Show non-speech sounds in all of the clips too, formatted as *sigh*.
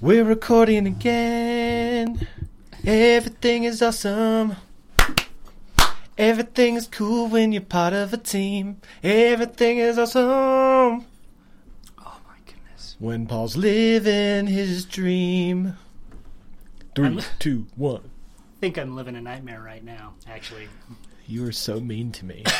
We're recording again. Everything is awesome. Everything is cool when you're part of a team. Everything is awesome. Oh my goodness. When Paul's living his dream. Three, I'm- two, one. I think I'm living a nightmare right now, actually. You are so mean to me. *laughs*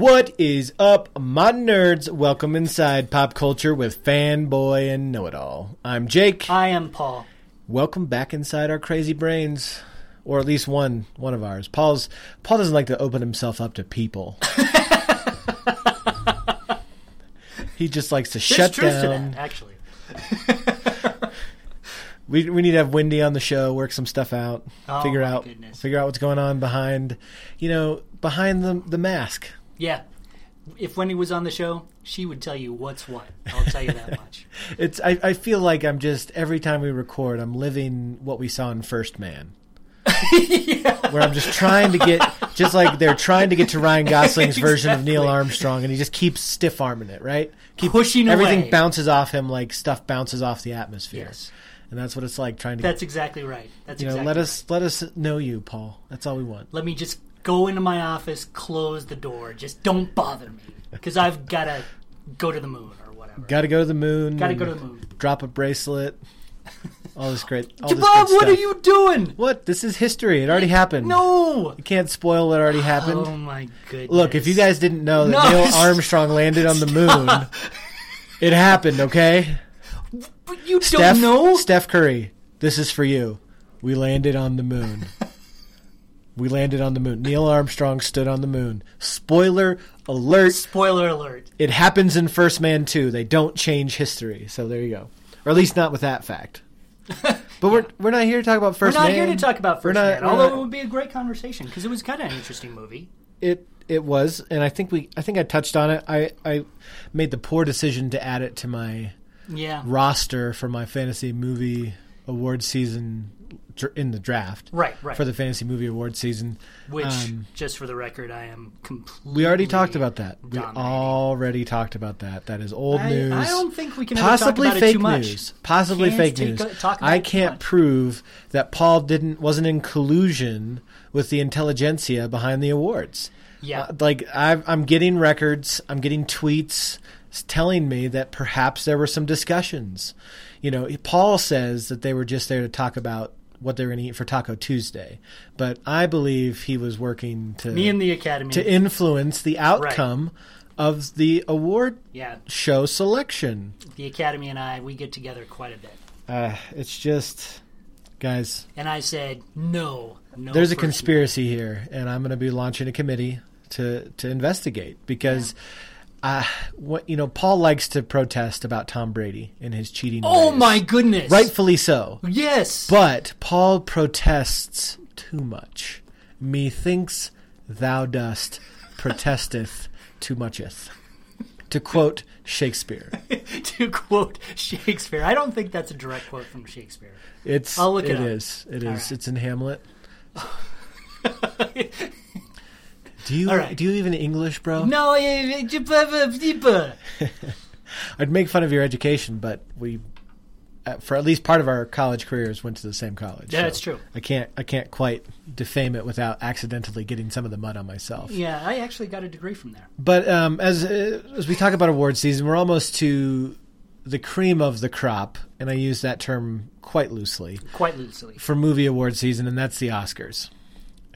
What is up, my nerds? Welcome inside pop culture with fanboy and know it all. I'm Jake. I am Paul. Welcome back inside our crazy brains, or at least one one of ours. Paul's Paul doesn't like to open himself up to people. *laughs* he just likes to There's shut truth to down. that, actually. *laughs* We we need to have Wendy on the show, work some stuff out, Oh, figure my out goodness. figure out what's going on behind, you know, behind the the mask. Yeah. If Wendy was on the show, she would tell you what's what. I'll tell you that *laughs* much. It's I, I feel like I'm just every time we record, I'm living what we saw in First Man. *laughs* Where I'm just trying to get, just like they're trying to get to Ryan *laughs* Gosling's version of Neil Armstrong, and he just keeps stiff arming it, right? Keep Pushing everything away. bounces off him like stuff bounces off the atmosphere, Yes. and that's what it's like trying to. That's exactly right. That's you know, exactly let right. us let us know you, Paul. That's all we want. Let me just go into my office, close the door. Just don't bother me. Because I've got to go to the moon or whatever. Got to go to the moon. Got to go to the moon. Drop a bracelet. All this great. All this Bob, good what are you doing? What? This is history. It already happened. No. You can't spoil what already happened. Oh my goodness. Look, if you guys didn't know that No. Neil Armstrong landed on the *laughs* moon, it happened, okay? But you Steph, don't know. Steph Curry, this is for you. We landed on the moon. We landed on the moon. Neil Armstrong stood on the moon. Spoiler alert. Spoiler alert. It happens in First Man 2. They don't change history. So there you go. Or at least not with that fact. *laughs* But we're we're not here to talk about First. We're First not Man. here to talk about First not- Man, although not- it would be a great conversation because it was kind of an interesting movie. It it was, and I think we I think I touched on it. I I made the poor decision to add it to my Yeah. roster for my fantasy movie award season in the draft. Right, right. For the fantasy movie award season, Which, um, just for the record, I am completely. we already talked about that. We already talked about that. That is old I, news. I don't think we can Possibly talk about fake it too much. news. Possibly Can't fake news. I can't prove that Paul didn't wasn't in collusion with the intelligentsia behind the awards. Yeah. Uh, like I've, I'm getting records, I'm getting tweets telling me that perhaps there were some discussions. You know, Paul says that they were just there to talk about what they were going to eat for Taco Tuesday, but I believe he was working to Me and the Academy. to influence the outcome of the award yeah, show selection. the Academy and I, we get together quite a bit. Uh, it's just, guys, And I said, no, no. there's a conspiracy here, and I'm going to be launching a committee to to investigate because. Uh, what you know, Paul likes to protest about Tom Brady and his cheating. Oh ways. my goodness! rightfully so. Yes. But Paul protests too much. Methinks thou dost protesteth *laughs* too mucheth. To quote Shakespeare, *laughs* to quote Shakespeare, I don't think that's a direct quote from Shakespeare. it's I'll look it it up. is it is right. it's in Hamlet. *laughs* Do you All right. do you even English, bro? No, *laughs* I'd make fun of your education, but we, uh, for at least part of our college careers, went to the same college. Yeah, so that's true. I can't I can't quite defame it without accidentally getting some of the mud on myself. yeah, I actually got a degree from there. But um, as uh, as we talk about award season, we're almost to the cream of the crop, and I use that term quite loosely Quite loosely. for movie award season, and that's the Oscars.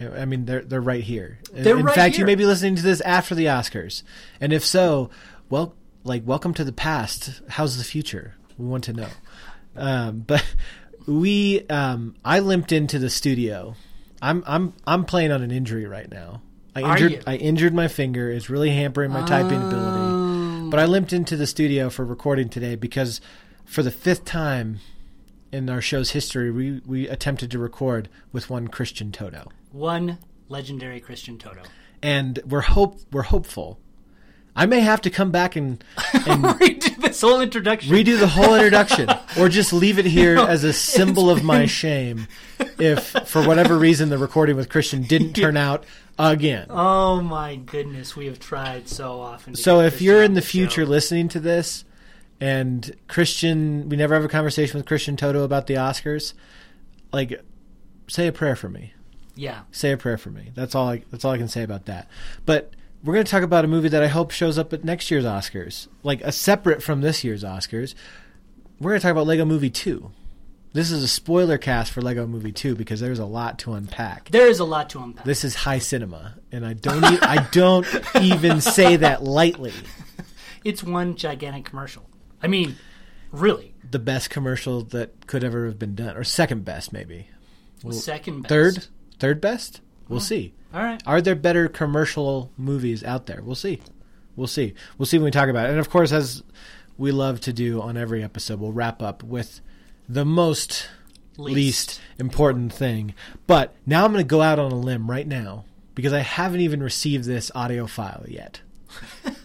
I mean, they're they're right here. They're In right fact, you may be listening to this after the Oscars, and if so, well, like welcome to the past. How's the future? We want to know. Um, but *laughs* we, um, I limped into the studio. I'm I'm I'm playing on an injury right now. I injured? I injured my finger. It's really hampering my typing Oh. ability. But I limped into the studio for recording today because for the fifth time in our show's history, we, we attempted to record with one Christian Toto, One legendary Christian Toto. and we're hope we're hopeful. I may have to come back and, *laughs* and Redo this whole introduction. redo the whole introduction, or just leave it *laughs* here as a symbol of my shame *laughs* if, for whatever reason, the recording with Christian didn't turn out again. oh my goodness, we have tried so often. So if Christian you're in the show. future listening to this, and Christian, we never have a conversation with Christian Toto about the Oscars, like, say a prayer for me. Yeah, say a prayer for me. That's all. I, that's all I can say about that. But we're going to talk about a movie that I hope shows up at next year's Oscars, like a separate from this year's Oscars. We're going to talk about Lego Movie Two. This is a spoiler cast for Lego Movie Two because there's a lot to unpack. there is a lot to unpack. This is high cinema, and I don't. E- I don't even say that lightly. *laughs* It's one gigantic commercial. I mean, really, The best commercial that could ever have been done, or second best, maybe. second best. Third, third best. We'll see. All right. Are there better commercial movies out there? We'll see. We'll see. We'll see when we talk about it. And of course, as we love to do on every episode, we'll wrap up with the most least, Least. important thing. But now I'm going to go out on a limb right now because I haven't even received this audio file yet. *laughs* but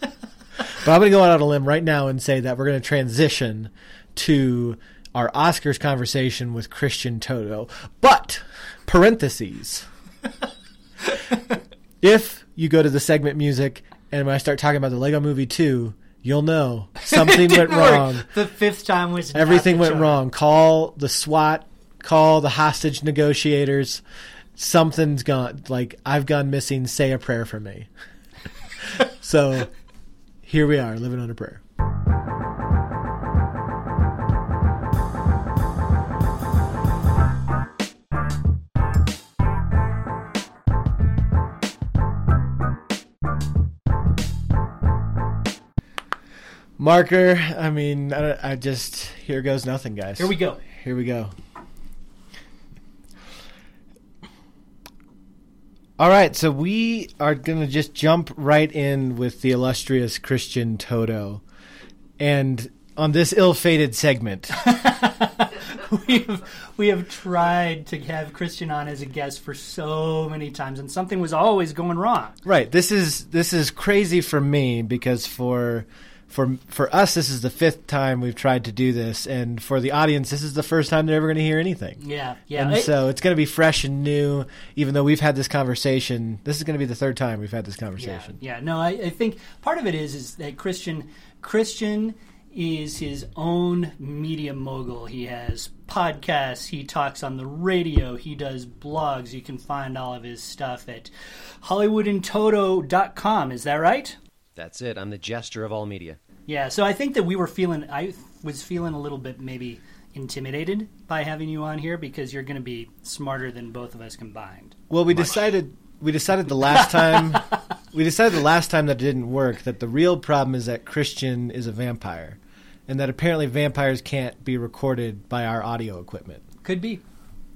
I'm going to go out on a limb right now and say that we're going to transition to our Oscars conversation with Christian Toto. But parentheses *laughs* if you go to the segment music and when I start talking about the Lego Movie 2, you'll know something *laughs* went work. wrong. The fifth time was Everything went wrong. Call the SWAT, call the hostage negotiators. Something's gone. Like, I've gone missing. Say a prayer for me. *laughs* so here we are, living on a prayer. Marker. I mean, I, I just here goes nothing, guys. Here we go. Here we go. All right, so we are going to just jump right in with the illustrious Christian Toto. And on this ill fated segment, *laughs* we have we have tried to have Christian on as a guest for so many times, and something was always going wrong. right, this is this is crazy for me because for for for us this is the fifth time we've tried to do this and for the audience this is the first time they're ever going to hear anything. Yeah, yeah. And It- so it's going to be fresh and new, even though we've had this conversation. This is going to be the third time we've had this conversation. yeah. No, I, I think part of it is is that Christian Christian is his own media mogul. He has podcasts. He talks on the radio. He does blogs. You can find all of his stuff at HollywoodInToto.com. Is that right? That's it. I'm the jester of all media. Yeah, so I think that we were feeling, I was feeling a little bit maybe intimidated by having you on here because you're going to be smarter than both of us combined. Well, we decided we decided the last time *laughs* we decided the last time that it didn't work that the real problem is that Christian is a vampire, and that apparently vampires can't be recorded by our audio equipment. Could be.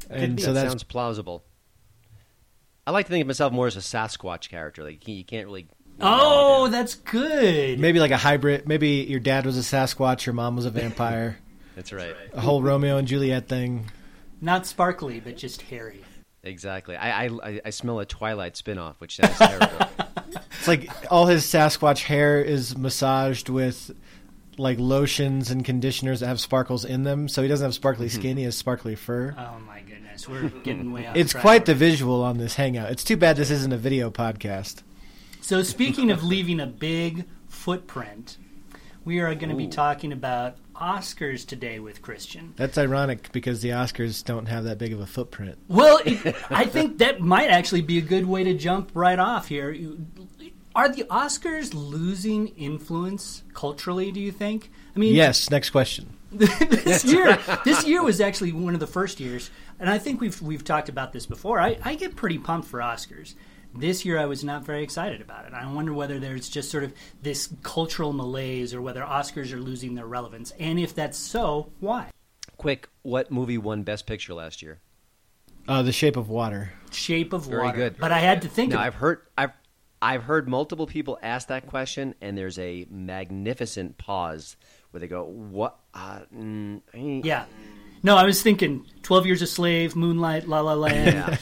And be. so that sounds plausible. I like to think of myself more as a Sasquatch character. Like you can't really. Oh, that's good. maybe like a hybrid. Maybe your dad was a Sasquatch, your mom was a vampire. *laughs* That's right. a whole Romeo and Juliet thing. Not sparkly, but just hairy. Exactly. I, I I smell a Twilight spin-off, which sounds terrible. *laughs* It's like all his Sasquatch hair is massaged with like lotions and conditioners that have sparkles in them. So he doesn't have sparkly mm-hmm. skin; he has sparkly fur. Oh my goodness, we're getting way off It's track. quite the visual on this hangout. It's too bad this isn't a video podcast. So speaking of leaving a big footprint, we are going to be talking about Oscars today with Christian. That's ironic because the Oscars don't have that big of a footprint. Well, *laughs* it, I think that might actually be a good way to jump right off here. Are the Oscars losing influence culturally? Do you think? I mean, Yes. Next question. *laughs* this year, this year was actually one of the first years, and I think we've we've talked about this before. I, I get pretty pumped for Oscars. This year, I was not very excited about it. I wonder whether there's just sort of this cultural malaise, or whether Oscars are losing their relevance, and if that's so, why? Quick, what movie won Best Picture last year? Uh, the Shape of Water. Shape of Very Water. Very good. But I had to think. Now of I've heard I've I've heard multiple people ask that question, and there's a magnificent pause where they go, "What? Uh, mm, eh." Yeah. No, I was thinking Twelve Years a Slave, Moonlight, La La Land. Yeah.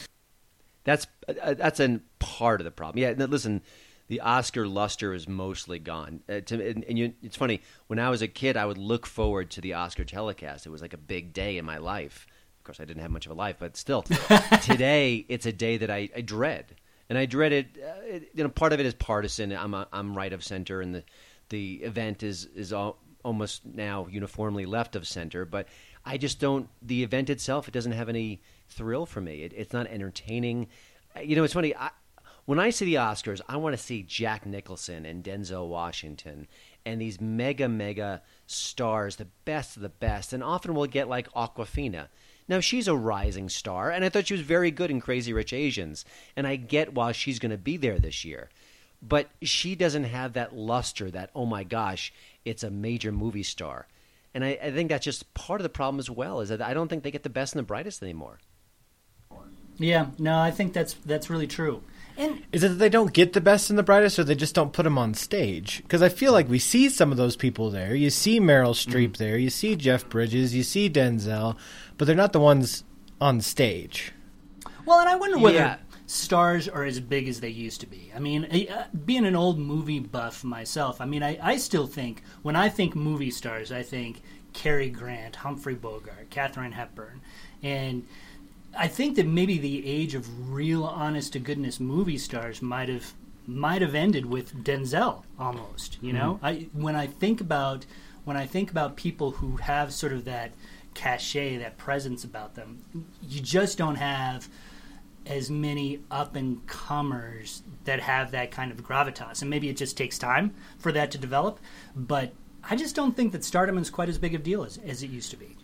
That's uh, that's a part of the problem. Yeah, listen, the Oscar luster is mostly gone. Uh, to, and, and you, it's funny when I was a kid, I would look forward to the Oscar telecast. It was like a big day in my life. Of course, I didn't have much of a life, but still, *laughs* today it's a day that I, I dread, and I dread it, uh, it. You know, part of it is partisan. I'm a, I'm right of center, and the the event is is all, almost now uniformly left of center. But I just don't. The event itself, it doesn't have any thrill for me. It, it's not entertaining. Uh, you know, it's funny. I, when I see the Oscars, I want to see Jack Nicholson and Denzel Washington and these mega, mega stars, the best of the best. And often we'll get like Awkwafina. Now, she's a rising star, and I thought she was very good in Crazy Rich Asians. And I get why she's going to be there this year. But she doesn't have that luster, that, oh my gosh, it's a major movie star. And I, I think that's just part of the problem as well, is that I don't think they get the best and the brightest anymore. Yeah, no, I think that's that's really true. And Is it that they don't get the best and the brightest, or they just don't put them on stage? Because I feel like we see some of those people there. You see Meryl Streep there. You see Jeff Bridges. You see Denzel, but they're not the ones on stage. well, and I wonder whether Yeah. stars are as big as they used to be. I mean, uh, being an old movie buff myself, I mean, I, I still think when I think movie stars, I think Cary Grant, Humphrey Bogart, Katharine Hepburn, and I think that maybe the age of real, honest to goodness movie stars might have might have ended with Denzel almost. You know, mm-hmm. I when I think about when I think about people who have sort of that cachet, that presence about them, you just don't have as many up and comers that have that kind of gravitas. And maybe it just takes time for that to develop. But I just don't think that stardom is quite as big of a deal as, as it used to be.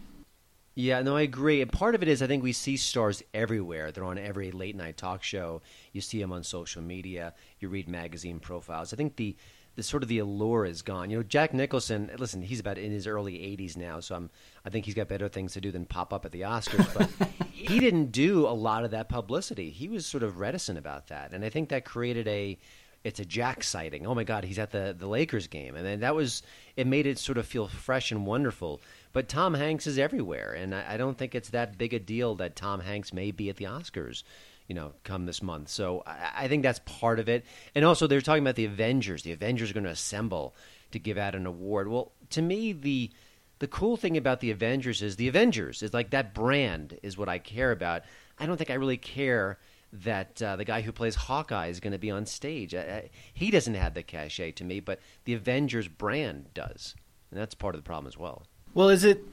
Yeah, no, I agree. And part of it is I think we see stars everywhere. They're on every late night talk show. You see them on social media. You read magazine profiles. I think the the sort of the allure is gone. You know, Jack Nicholson. Listen, he's about in his early 80s now, so I'm. I think he's got better things to do than pop up at the Oscars. But *laughs* he didn't do a lot of that publicity. He was sort of reticent about that, and I think that created a. It's a Jack sighting. Oh my God, he's at the the Lakers game, and then that was it made it sort of feel fresh and wonderful. But Tom Hanks is everywhere, and I, I don't think it's that big a deal that Tom Hanks may be at the Oscars, you know, come this month. So I, I think that's part of it. And also, they're talking about the Avengers. The Avengers are going to assemble to give out an award. Well, to me, the the cool thing about the Avengers is the Avengers is like that brand is what I care about. I don't think I really care that uh, the guy who plays Hawkeye is going to be on stage. I, I, he doesn't have the cachet to me, but the Avengers brand does, and that's part of the problem as well. Well, is it?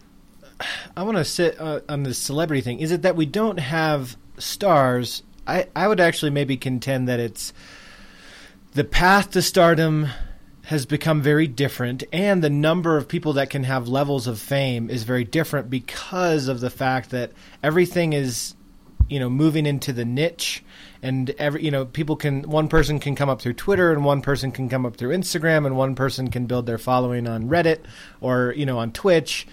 I want to sit uh, on the celebrity thing. Is it that we don't have stars? I I would actually maybe contend that it's the path to stardom has become very different, and the number of people that can have levels of fame is very different because of the fact that everything is, you know, moving into the niche and every you know people can one person can come up through Twitter and one person can come up through Instagram and one person can build their following on Reddit or you know on Twitch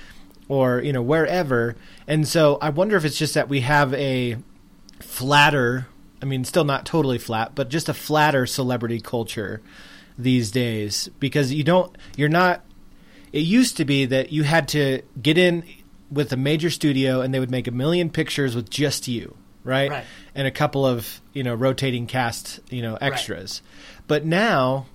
or you know wherever and so I wonder if it's just that we have a flatter I mean still not totally flat but just a flatter celebrity culture these days because you don't you're not it used to be that you had to get in with a major studio and they would make a million pictures with just you right? Right. And a couple of you know rotating cast you know extras. But now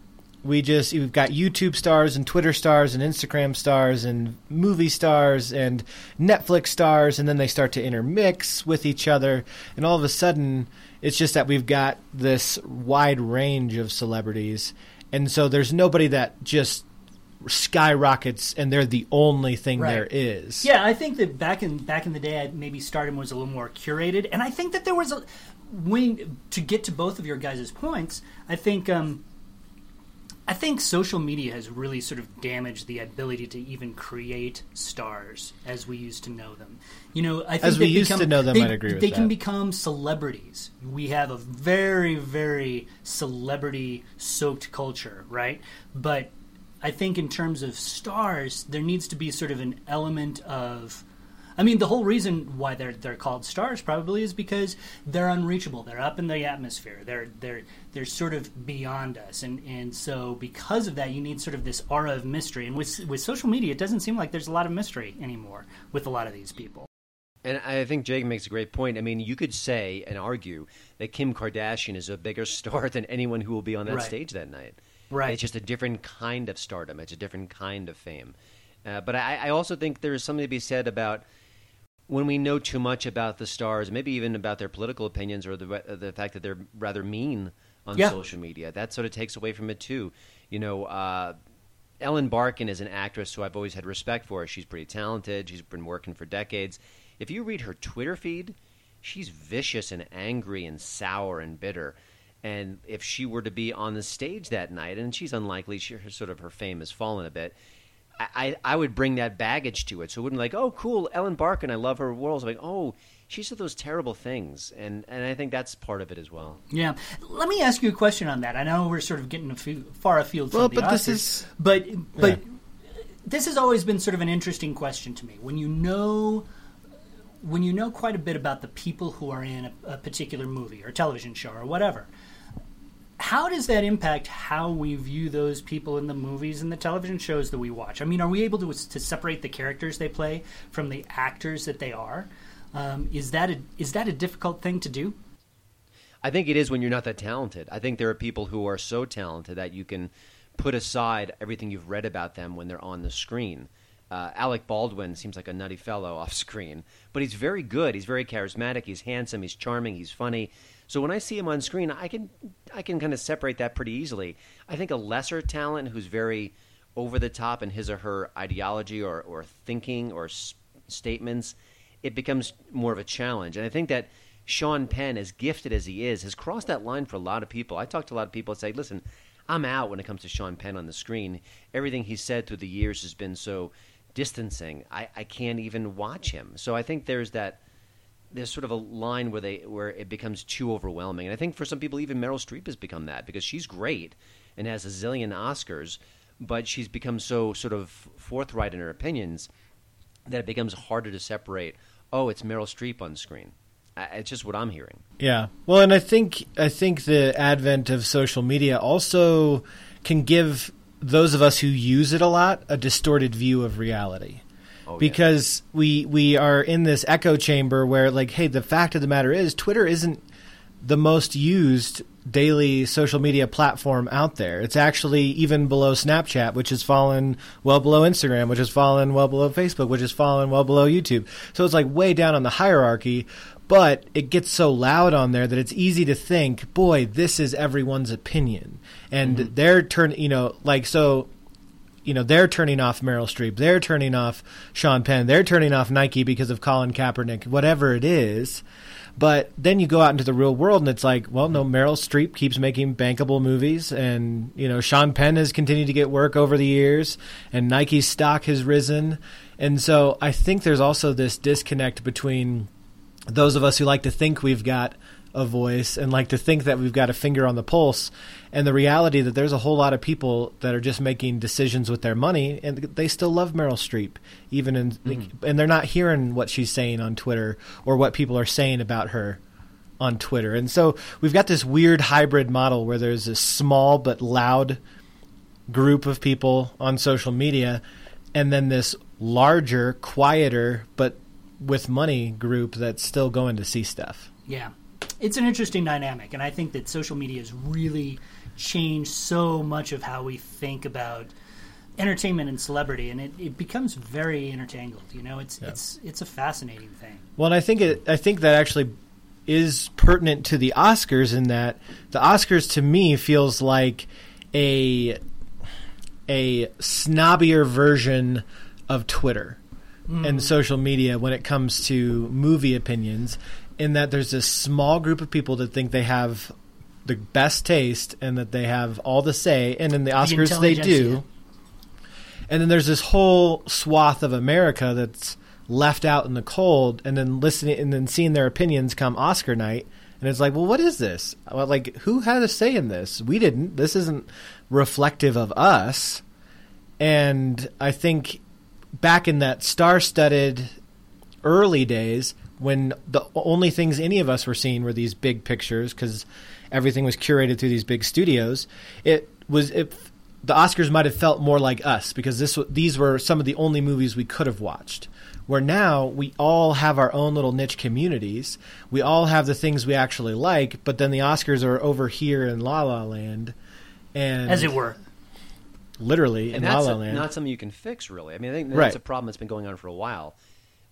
we just we've got YouTube stars and Twitter stars and Instagram stars and movie stars and Netflix stars, and then they start to intermix with each other, and all of a sudden it's just that we've got this wide range of celebrities, and so there's nobody that just skyrockets and they're the only thing Right. there is. Yeah, I think that back in back in the day, I- maybe Stardom was a little more curated, and I think that there was a when to get to both of your guys' points. I think um, I think social media has really sort of damaged the ability to even create stars as we used to know them. You know, I think As we they used become- to know them, they, I'd agree with They can become celebrities. We have a very, very celebrity-soaked culture, right? But I think in terms of stars, there needs to be sort of an element of. I mean, the whole reason why they're they're called stars probably is because they're unreachable. They're up in the atmosphere. They're they're they're sort of beyond us, and and so because of that, you need sort of this aura of mystery. And with with social media, it doesn't seem like there's a lot of mystery anymore with a lot of these people. And I think Jake makes a great point. I mean, you could say and argue that Kim Kardashian is a bigger *laughs* star than anyone who will be on that Right. stage that night. Right. It's just a different kind of stardom. It's a different kind of fame. Uh, but I, I also think there's something to be said about when we know too much about the stars, maybe even about their political opinions or the uh, the fact that they're rather mean on Yeah. social media. That sort of takes away from it too. You know, uh, Ellen Barkin is an actress who I've always had respect for. She's pretty talented. She's been working for decades. If you read her Twitter feed, she's vicious and angry and sour and bitter. And if she were to be on the stage that night, and she's unlikely, she, her, sort of her fame has fallen a bit. I, I, I would bring that baggage to it. So it wouldn't be like, oh, cool, Ellen Barkin, I love her worlds. Like, oh, she said those terrible things, and and I think that's part of it as well. Yeah. Let me ask you a question on that. I know we're sort of getting a few, far afield from Well, the but this Oscars, is- but but this has always been sort of an interesting question to me. When you know when you know quite a bit about the people who are in a, a particular movie or television show or whatever, how does that impact how we view those people in the movies and the television shows that we watch? I mean, are we able to, to separate the characters they play from the actors that they are? Um, is that a, is that a difficult thing to do? I think it is when you're not that talented. I think there are people who are so talented that you can put aside everything you've read about them when they're on the screen. Uh, Alec Baldwin seems like a nutty fellow *laughs* off screen, but he's very good. He's very charismatic. He's handsome. He's charming. He's funny. So when I see him on screen, I can I can kind of separate that pretty easily. I think a lesser talent who's very over the top in his or her ideology or, or thinking or s- statements, it becomes more of a challenge. And I think that Sean Penn, as gifted as he is, has crossed that line for a lot of people. I talk to a lot of people and say, listen, I'm out when it comes to Sean Penn on the screen. Everything he's said through the years has been so distancing. I, I can't even watch him. So I think there's that there's sort of a line where they where it becomes too overwhelming. And I think for some people even Meryl Streep has become that because she's great and has a zillion Oscars, but she's become so sort of forthright in her opinions that it becomes harder to separate. Oh, it's Meryl Streep on screen. It's just what I'm hearing. Yeah. Well, and I think I think the advent of social media also can give those of us who use it a lot a distorted view of reality. Oh, yeah. because we we are in this echo chamber where like hey the fact of the matter is Twitter isn't the most used daily social media platform out there. It's actually even below Snapchat, which has fallen well below Instagram, which has fallen well below Facebook, which has fallen well below YouTube. So it's like way down on the hierarchy, but it gets so loud on there that it's easy to think, boy, this is everyone's opinion. And mm-hmm. they're turn, you know, like so you know, they're turning off Meryl Streep, they're turning off Sean Penn, they're turning off Nike because of Colin Kaepernick, whatever it is. But then you go out into the real world and it's like, well, no, Meryl Streep keeps making bankable movies and, you know, Sean Penn has continued to get work over the years and Nike's stock has risen. And so I think there's also this disconnect between those of us who like to think we've got a voice and like to think that we've got a finger on the pulse and the reality that there's a whole lot of people that are just making decisions with their money and they still love Meryl Streep even in mm-hmm. and they're not hearing what she's saying on Twitter or what people are saying about her on Twitter. And so we've got this weird hybrid model where there's a small but loud group of people on social media and then this larger, quieter but with money group that's still going to see stuff. Yeah. It's an interesting dynamic, and I think that social media has really changed so much of how we think about entertainment and celebrity, and it, it becomes very intertangled. You know, it's it's it's a fascinating thing. Well, and I think it, I think that actually is pertinent to the Oscars in that the Oscars to me feels like a a snobbier version of Twitter mm-hmm. and social media when it comes to movie opinions in that there's this small group of people that think they have the best taste and that they have all the say and in the Oscars they do and then there's this whole swath of America that's left out in the cold, and then listening and then seeing their opinions come Oscar night, and it's like, well, what is this? Well, like, who had a say in this? We didn't. This isn't reflective of us. And I think back in that star-studded early days when the only things any of us were seeing were these big pictures because everything was curated through these big studios. It was it, the Oscars might have felt more like us because this these were some of the only movies we could have watched. Where now we all have our own little niche communities. We all have the things we actually like, but then the Oscars are over here in La La Land, and as it were. literally and in La that's La Land. not something you can fix, really. I mean, I think that's Right. a problem that's been going on for a while.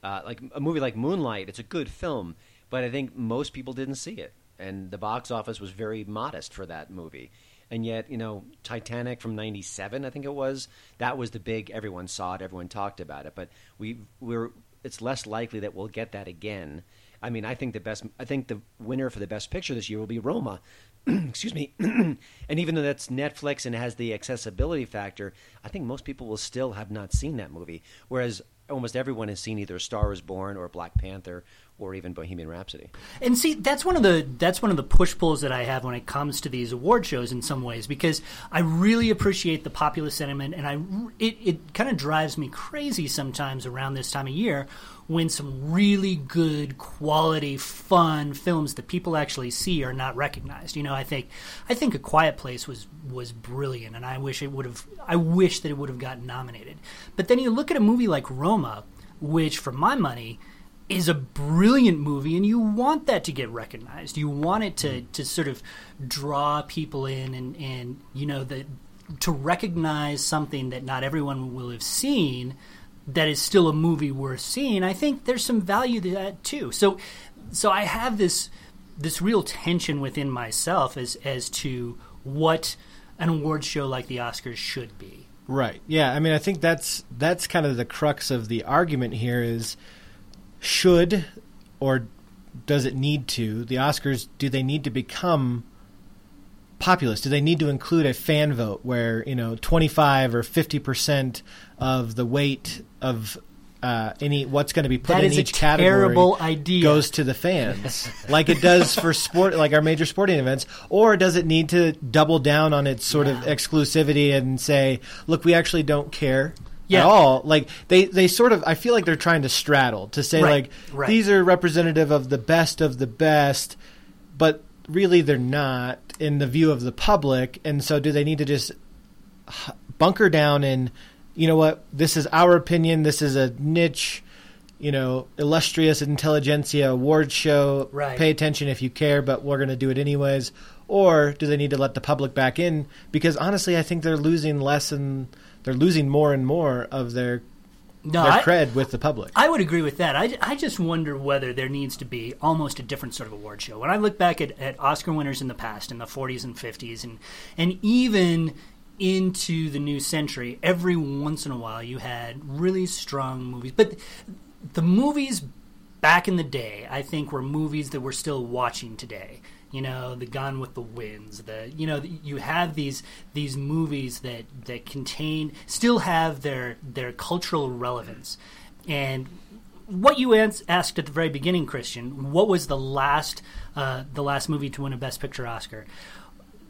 Uh, like a movie like Moonlight, it's a good film, but I think most people didn't see it, and the box office was very modest for that movie. And yet, you know, Titanic from '97, I think it was, that was the big. Everyone saw it, everyone talked about it, but we we're it's less likely that we'll get that again. I mean, I think the best. I think the winner for the best picture this year will be Roma. *clears throat* Excuse me. *clears throat* and even though that's Netflix and has the accessibility factor, I think most people will still have not seen that movie. Whereas almost everyone has seen either Star Is Born or Black Panther or even Bohemian Rhapsody. And see, that's one of the that's one of the push pulls that I have when it comes to these award shows in some ways because I really appreciate the popular sentiment, and I it it kind of drives me crazy sometimes around this time of year when some really good quality fun films that people actually see are not recognized. You know, I think I think A Quiet Place was was brilliant, and I wish it would have I wish that it would have gotten nominated. But then you look at a movie like Roma, which for my money is a brilliant movie and you want that to get recognized you want it to, to sort of draw people in and, and you know the, to recognize something that not everyone will have seen that is still a movie worth seeing i think there's some value to that too so so i have this this real tension within myself as as to what an award show like the oscars should be Right. Yeah. I mean, I think that's that's kind of the crux of the argument here is should or does it need to the Oscars do they need to become populist? Do they need to include a fan vote where, you know, 25 or 50% of the weight of uh, any what's going to be put That in each category goes to the fans, like it does for sport, like our major sporting events, or does it need to double down on its sort of exclusivity and say, "Look, we actually don't care Yeah. at all"? Like they, they sort of, I feel like they're trying to straddle to say, Right, like, right. these are representative of the best of the best, but really they're not in the view of the public, and so do they need to just bunker down and you know what this is our opinion this is a niche you know illustrious intelligentsia award show. Right. pay attention if you care but we're going to do it anyways. Or do they need to let the public back in? Because honestly i think they're losing less and they're losing more and more of their no their I- cred with the public I would agree with that. I, I just wonder whether there needs to be almost a different sort of award show. When I look back at, at Oscar winners in the past, in the 40s and 50s, and, and even into the new century, every once in a while you had really strong movies. But the movies back in the day, I think, were movies that we're still watching today. You know, the Gone with the Winds. The you know, you have these these movies that that contain still have their their cultural relevance. And what you asked at the very beginning, Christian, what was the last uh, the last movie to win a Best Picture Oscar?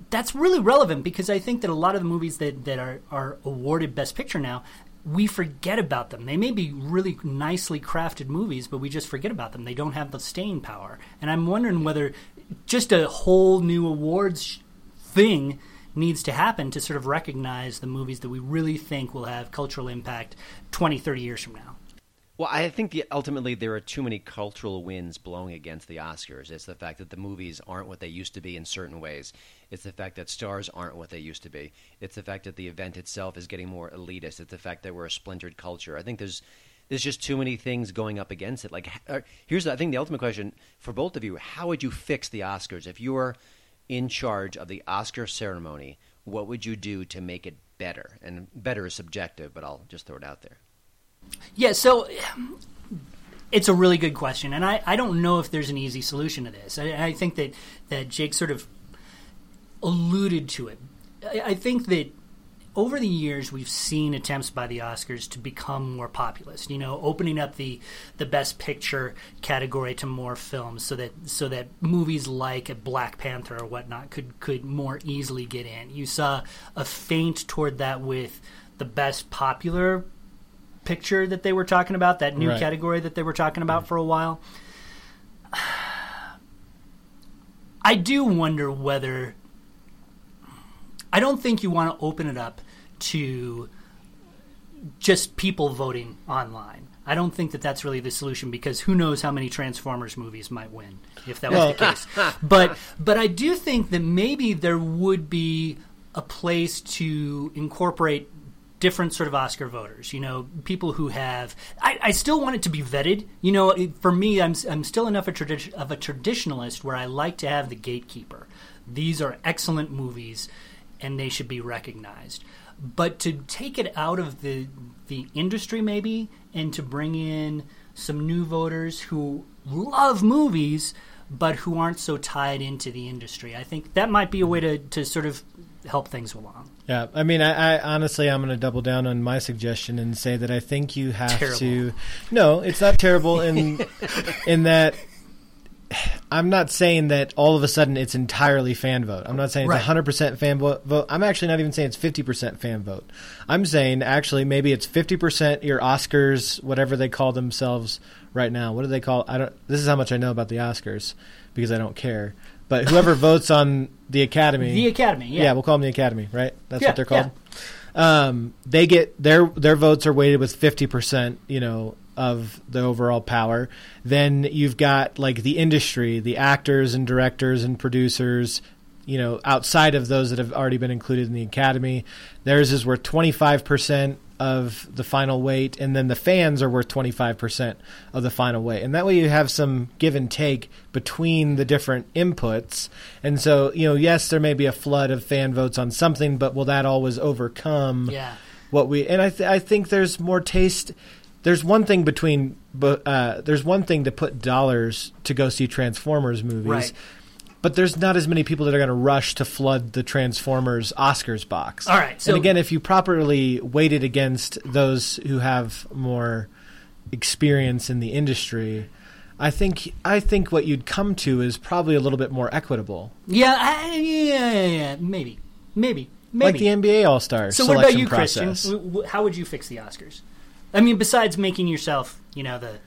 that's really relevant because I think that a lot of the movies that, that are, are awarded Best Picture now, we forget about them. They may be really nicely crafted movies, but we just forget about them. They don't have the staying power. And I'm wondering whether just a whole new awards thing needs to happen to sort of recognize the movies that we really think will have cultural impact 20, 30 years from now. Well, I think ultimately there are too many cultural winds blowing against the Oscars. It's the fact that the movies aren't what they used to be in certain ways. It's the fact that stars aren't what they used to be. It's the fact that the event itself is getting more elitist. It's the fact that we're a splintered culture. I think there's there's just too many things going up against it. Like uh, here's I think the ultimate question for both of you: How would you fix the Oscars if you were in charge of the Oscar ceremony? What would you do to make it better? And better is subjective, but I'll just throw it out there. Yeah, so it's a really good question, and I, I don't know if there's an easy solution to this. I, I think that, that Jake sort of alluded to it. I, I think that over the years we've seen attempts by the Oscars to become more populist. You know, opening up the the Best Picture category to more films, so that so that movies like a Black Panther or whatnot could could more easily get in. You saw a feint toward that with the Best Popular picture that they were talking about, that new Right. category that they were talking about mm. for a while. *sighs* I do wonder whether. I don't think you want to open it up to just people voting online. I don't think that that's really the solution because who knows how many Transformers movies might win if that was the case. *laughs* But but I do think that maybe there would be a place to incorporate different sort of Oscar voters. You know, people who have. I, I still want it to be vetted. You know, it- for me, I'm I'm still enough a tradi- of a traditionalist where I like to have the gatekeeper. These are excellent movies, and they should be recognized. But to take it out of the the industry, maybe, and to bring in some new voters who love movies but who aren't so tied into the industry. I think that might be a way to, to sort of help things along. Yeah, I mean, I, I honestly, I'm going to double down on my suggestion and say that I think you have Terrible. to. No, it's not terrible in *laughs* in that. I'm not saying that all of a sudden it's entirely fan vote. I'm not saying it's Right. 100% fan vote. I'm actually not even saying it's 50% fan vote. I'm saying actually maybe it's 50% your Oscars, whatever they call themselves right now. What do they call? I don't. This is how much I know about the Oscars because I don't care. But whoever *laughs* votes on the Academy, The Academy, yeah. we'll call them the Academy, right? That's Yeah, what they're called. Um, they get their their votes are weighted with fifty percent, you know, of the overall power. Then you've got like the industry, the actors and directors and producers, you know, outside of those that have already been included in the Academy. Theirs is worth twenty five percent of the final weight, and then the fans are worth twenty five percent of the final weight. And that way you have some give and take between the different inputs. And so, you know, yes, there may be a flood of fan votes on something, but will that always overcome Yeah. what we and I th- I think there's more taste there's one thing between uh, there's one thing to put dollars to go see Transformers movies. Right. But there's not as many people that are going to rush to flood the Transformers Oscars box. All right, so- and again, if you properly weight it against those who have more experience in the industry, I think I think what you'd come to is probably a little bit more equitable, Yeah, I, yeah, yeah, yeah, maybe, maybe, maybe. like the NBA All Star so, what about you, process. Christian? How would you fix the Oscars? I mean, besides making yourself, you know, the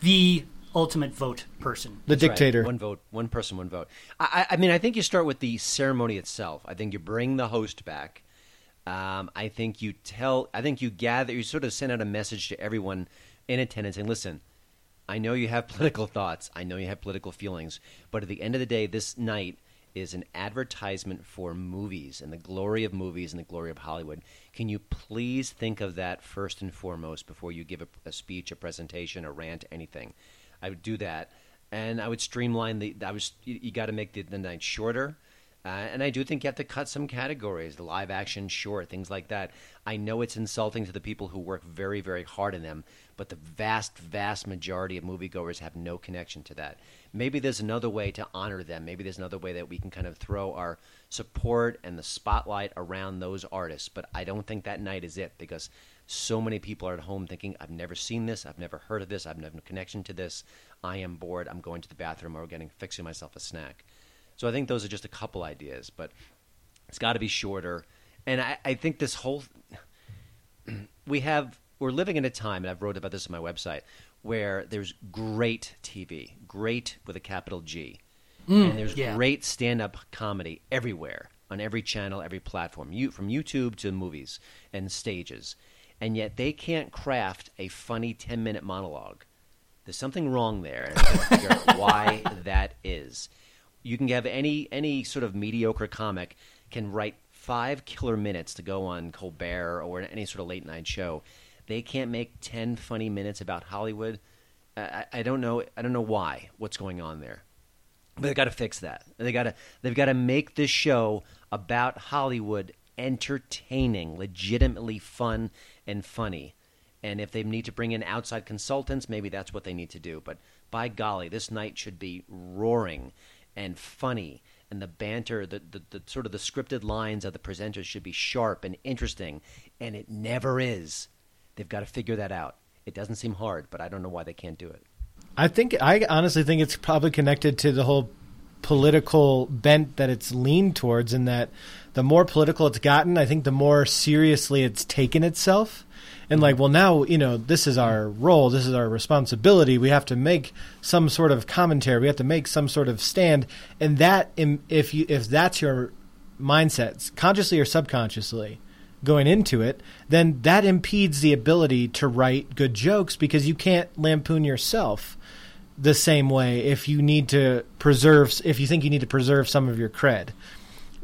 the ultimate vote person. The That's right. dictator. One vote, one person, one vote. I, I I mean, I think you start with the ceremony itself. I think you bring the host back. Um, I think you tell. I think you gather. You sort of send out a message to everyone in attendance and listen. I know you have *laughs* political thoughts. I know you have political feelings. But at the end of the day, this night is an advertisement for movies and the glory of movies and the glory of Hollywood. Can you please think of that first and foremost before you give a, a speech, a presentation, a rant, anything? I would do that, and I would streamline the. I was you, you got to make the, the night shorter. Uh, and I do think you have to cut some categories, the live action short, things like that. I know it's insulting to the people who work very, very hard in them, but the vast, vast majority of moviegoers have no connection to that. Maybe there's another way to honor them. Maybe there's another way that we can kind of throw our support and the spotlight around those artists. But I don't think that night is it because so many people are at home thinking, I've never seen this, I've never heard of this, I've never no connection to this. I am bored. I'm going to the bathroom or getting fixing myself a snack. So I think those are just a couple ideas, but it's got to be shorter. And I, I think this whole *clears throat* we have we're living in a time, and I've wrote about this on my website, where there's great TV, great with a capital G, Mm, and there's yeah. great stand-up comedy everywhere on every channel, every platform, you from YouTube to movies and stages, and yet they can't craft a funny ten-minute monologue. There's something wrong there, and I figure *laughs* out why that is. You can have any any sort of mediocre comic can write five killer minutes to go on Colbert or any sort of late night show. They can't make ten funny minutes about Hollywood. I I don't know. I don't know why. What's going on there? But they got to fix that. They got to. They've got to make this show about Hollywood entertaining, legitimately fun and funny. And if they need to bring in outside consultants, maybe that's what they need to do. But by golly, this night should be roaring and funny, and the banter, the, the, the sort of the scripted lines of the presenters should be sharp and interesting, and it never is. They've got to figure that out. It doesn't seem hard, but I don't know why they can't do it. I think I honestly think it's probably connected to the whole political bent that it's leaned towards, in that the more political it's gotten, I think the more seriously it's taken itself. And like, well, now you know this is our role, this is our responsibility. We have to make some sort of commentary. We have to make some sort of stand, and that if you if that's your mindset, consciously or subconsciously, going into it, then that impedes the ability to write good jokes because you can't lampoon yourself the same way if you need to preserve if you think you need to preserve some of your cred.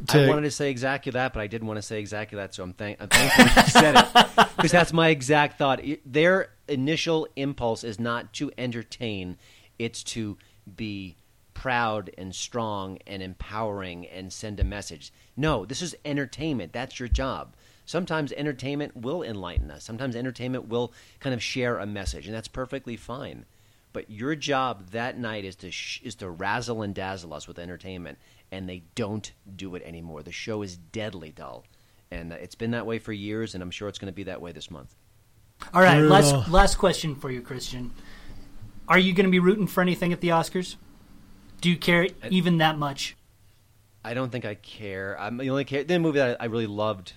I wanted to say exactly that, but I didn't want to say exactly that, so I'm, thank- I'm thankful you said it because that's my exact thought. Their initial impulse is not to entertain; it's to be proud and strong and empowering and send a message. No, this is entertainment. That's your job. Sometimes entertainment will enlighten us. Sometimes entertainment will kind of share a message, and that's perfectly fine. But your job that night is to sh- is to razzle and dazzle us with entertainment, and they don't do it anymore. The show is deadly dull, and uh, it's been that way for years, and I'm sure it's going to be that way this month. All right, Brutal. last last question for you, Christian. Are you going to be rooting for anything at the Oscars? Do you care even that much? I don't think I care. I'm the only care. The movie that I, I really loved,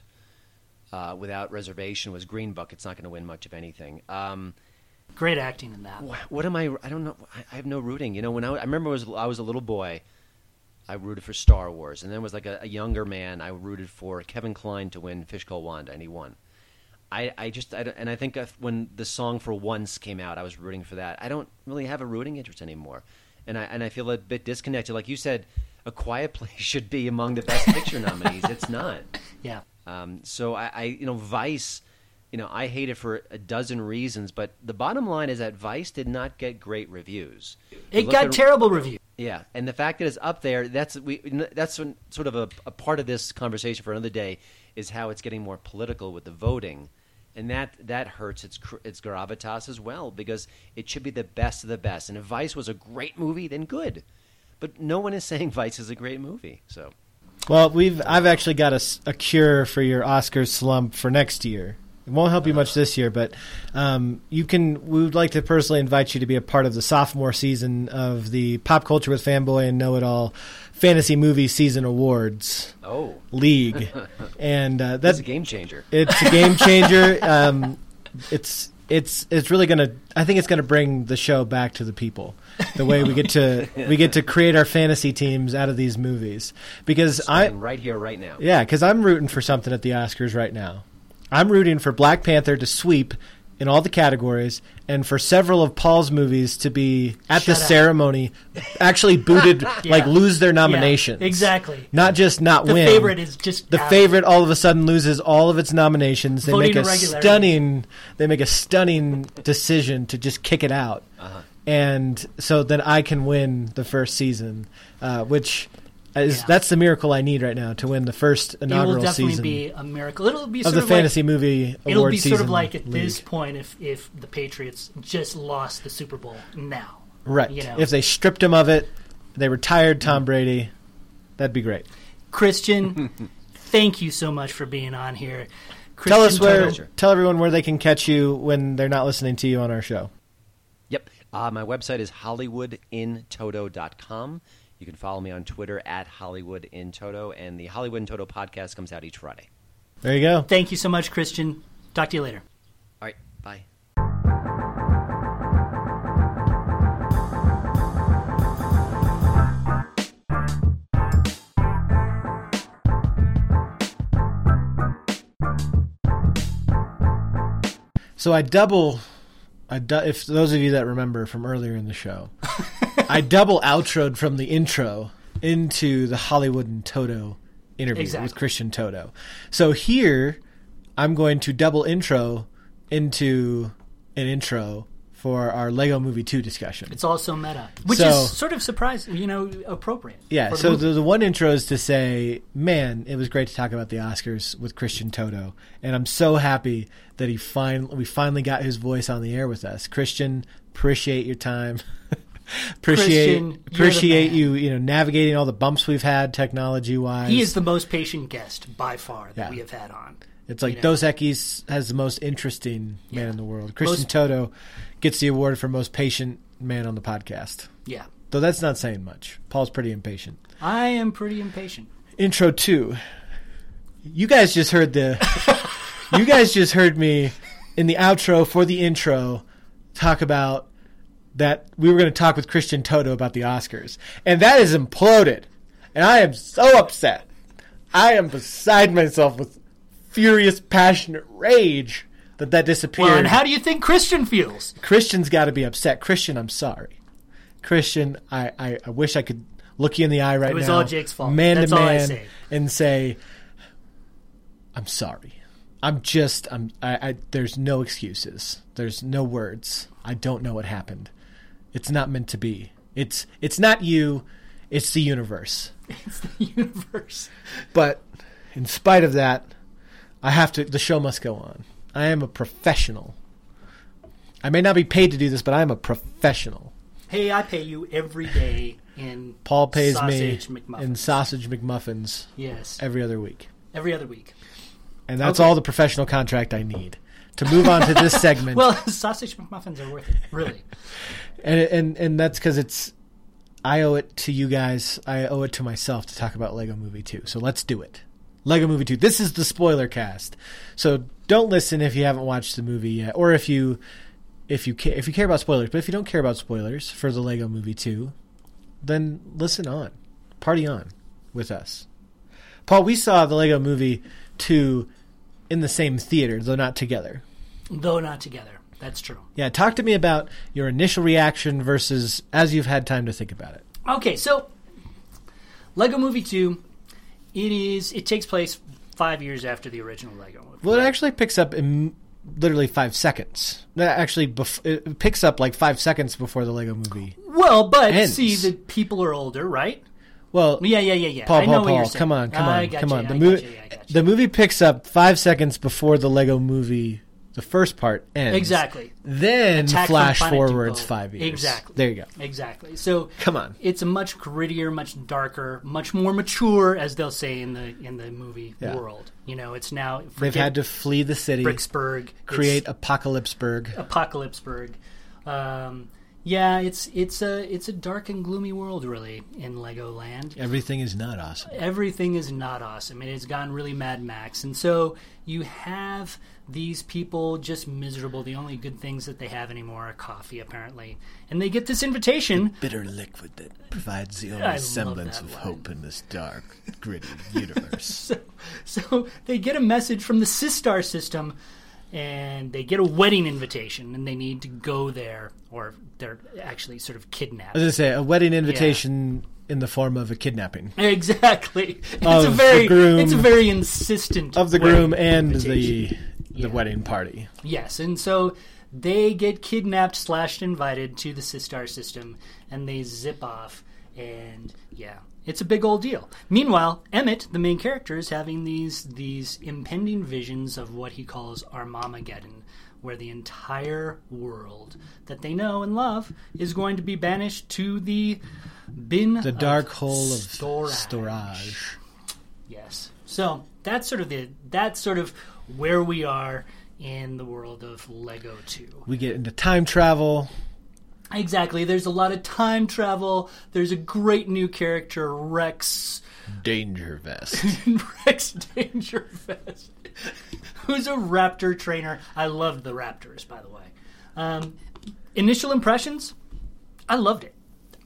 uh, without reservation, was Green Book. It's not going to win much of anything. Um, Great acting in that. wh- what am I? I don't know. I, I have no rooting. You know, when I, I remember was I was a little boy, I rooted for Star Wars, and then was like a, a younger man. I rooted for Kevin Kline to win Fish Called Wanda, and he won. I, I just I and I think when the song for Once came out, I was rooting for that. I don't really have a rooting interest anymore, and I and I feel a bit disconnected. Like you said, A Quiet Place *laughs* should be among the Best Picture nominees. It's not. *laughs* Yeah. Um, so I, I, you know, Vice, you know, I hate it for a dozen reasons, but the bottom line is that Vice did not get great reviews. It got at- terrible reviews. Yeah, and the fact that it's up there, that's we, that's sort of a, a part of this conversation for another day is how it's getting more political with the voting, and that that hurts its its gravitas as well because it should be the best of the best. And if Vice was a great movie, then good, but no one is *laughs* saying Vice is a great movie, so. Well, we've I've actually got a cure for your Oscar slump for next year. It won't help you much this year, but um, you can. We would like to personally invite you to be a part of the sophomore season of the Pop Culture with Fanboy and Know It All Fantasy Movie Season Awards Oh, League, *laughs* and uh, that's a game changer. it's a game changer. *laughs* um, it's it's it's really gonna. I think it's gonna bring the show back to the people. The way we get to we get to create our fantasy teams out of these movies because I Starting right here, right now. yeah because I'm rooting for something at the Oscars right now. I'm rooting for Black Panther to sweep in all the categories and for several of Paul's movies to be at the up. ceremony actually booted *laughs* like lose their nominations. Yeah, exactly. Not just not The win. The favorite is just The out. favorite all of a sudden loses all of its nominations. They Voting make a stunning they make a stunning decision to just kick it out. Uh-huh. And so then I can win the first season, uh, which is Yeah. that's the miracle I need right now to win the first inaugural season. It will definitely season be a miracle. It'll be sort of the of fantasy like, movie award It'll be sort of like at this point if if the Patriots just lost the Super Bowl now. right. you know. If they stripped him of it, they retired Tom Brady, that'd be great. Christian, *laughs* thank you so much for being on here. Christian tell us where Tuttle- tell everyone where they can catch you when they're not listening to you on our show. Yep. Uh, my website is hollywoodintoto.com. You can follow me on Twitter at Hollywood in Toto, and the Hollywood in Toto podcast comes out each Friday. There you go. Thank you so much, Christian. Talk to you later. All right. Bye. So I double, I du- if those of you that remember from earlier in the show, *laughs* I double outroed from the intro into the Hollywood in Toto interview Exactly. with Christian Toto. So here, I'm going to double intro into an intro for our Lego Movie Two discussion. It's also meta, which So- is sort of surprising, you know, appropriate. Yeah, so the, the one intro is to say, man, it was great to talk about the Oscars with Christian Toto, and I'm so happy that he fin- we finally got his voice on the air with us. Christian, appreciate your time. *laughs* appreciate Christian, appreciate you, you know, navigating all the bumps we've had technology wise. he is the most patient guest by far that Yeah. we have had on. It's like you know. Dos Equis has the most interesting man in the world. Christian Most- Toto gets the award for most patient man on the podcast. Yeah, Though that's not saying much. Paul's pretty impatient. I am pretty impatient. intro two. You guys just heard the. *laughs* you guys just heard me in the outro for the intro talk about that we were going to talk with Christian Toto about the Oscars, and that has imploded, and I am so upset. I am beside myself with furious, passionate rage that that disappeared. Well, and how do you think Christian feels? Christian's got to be upset. Christian, I'm sorry. Christian, I, I, I wish I could look you in the eye right now. It was all Jake's fault. Man That's to man, say. and say, I'm sorry. I'm just, I'm, I, I, there's no excuses. There's no words. I don't know what happened. It's not meant to be. It's, it's not you. It's the universe. *laughs* It's the universe. But in spite of that, I have to. The show must go on. I am a professional. I may not be paid to do this, but I am a professional. Hey, I pay you every day in Paul pays sausage me McMuffins. in sausage McMuffins Yes, every other week, every other week. and that's Okay. all the professional contract I need to move on to this *laughs* segment. Well, sausage McMuffins are worth it, really. and and and that's because it's. I owe it to you guys. I owe it to myself to talk about Lego Movie 2. So let's do it. Lego Movie 2. This is the spoiler cast. So don't listen if you haven't watched the movie yet or if you if you ca- if you care about spoilers, but if you don't care about spoilers for the Lego Movie 2, then listen on. Party on with us. Paul, we saw the Lego Movie 2 in the same theater, though not together. Though not together. That's true. Yeah, talk to me about your initial reaction versus as you've had time to think about it. Okay, so Lego Movie Two. It is. It takes place five years after the original Lego movie. Well, it actually picks up in literally five seconds. That actually, bef- it picks up like five seconds before the Lego movie. well, but ends. see, the people are older, right? Well, Yeah, yeah, yeah, yeah. Paul, I know Paul, what you're Paul, come on, come on, come you, on. The I movie, got you, I got you. the movie picks up five seconds before the Lego movie, the first part ends. Exactly. Then Attack flash forwards five years. Exactly. There you go. Exactly. So Come on. it's a much grittier, much darker, much more mature, as they'll say in the in the movie Yeah. world. You know, it's now They've had to flee the city, Bricksburg, create Apocalypseburg. Apocalypseburg. Um, yeah, it's it's a it's a dark and gloomy world, really, in Legoland. Everything is not awesome. everything is not awesome. It has gone really Mad Max. And so you have these people just miserable. The only good things that they have anymore are coffee, apparently. And they get this invitation. Bitter liquid that provides the only love semblance of line. hope in this dark, gritty universe. *laughs* So, so they get a message from the Systar system and they get a wedding invitation and they need to go there or they're actually sort of kidnapped. As I was say a wedding invitation in the form of a kidnapping Exactly. *laughs* It's Of a the very groom- it's a very insistent of the groom and invitation. the the Yeah. wedding party. Yes, and so they get kidnapped slash invited to the Systar system, and they zip off, and yeah, it's a big old deal. Meanwhile, Emmett, the main character, is having these these impending visions of what he calls Armageddon, where the entire world that they know and love is going to be banished to the bin, The dark hole of storage. storage. Yes. So that's sort of the that's sort of where we are in the world of Lego 2. We get into time travel. Exactly. There's a lot of time travel. There's a great new character, Rex. Dangervest. *laughs* Rex Dangervest, who's a raptor trainer. I loved the Raptors, by the way. Um, initial impressions, I loved it.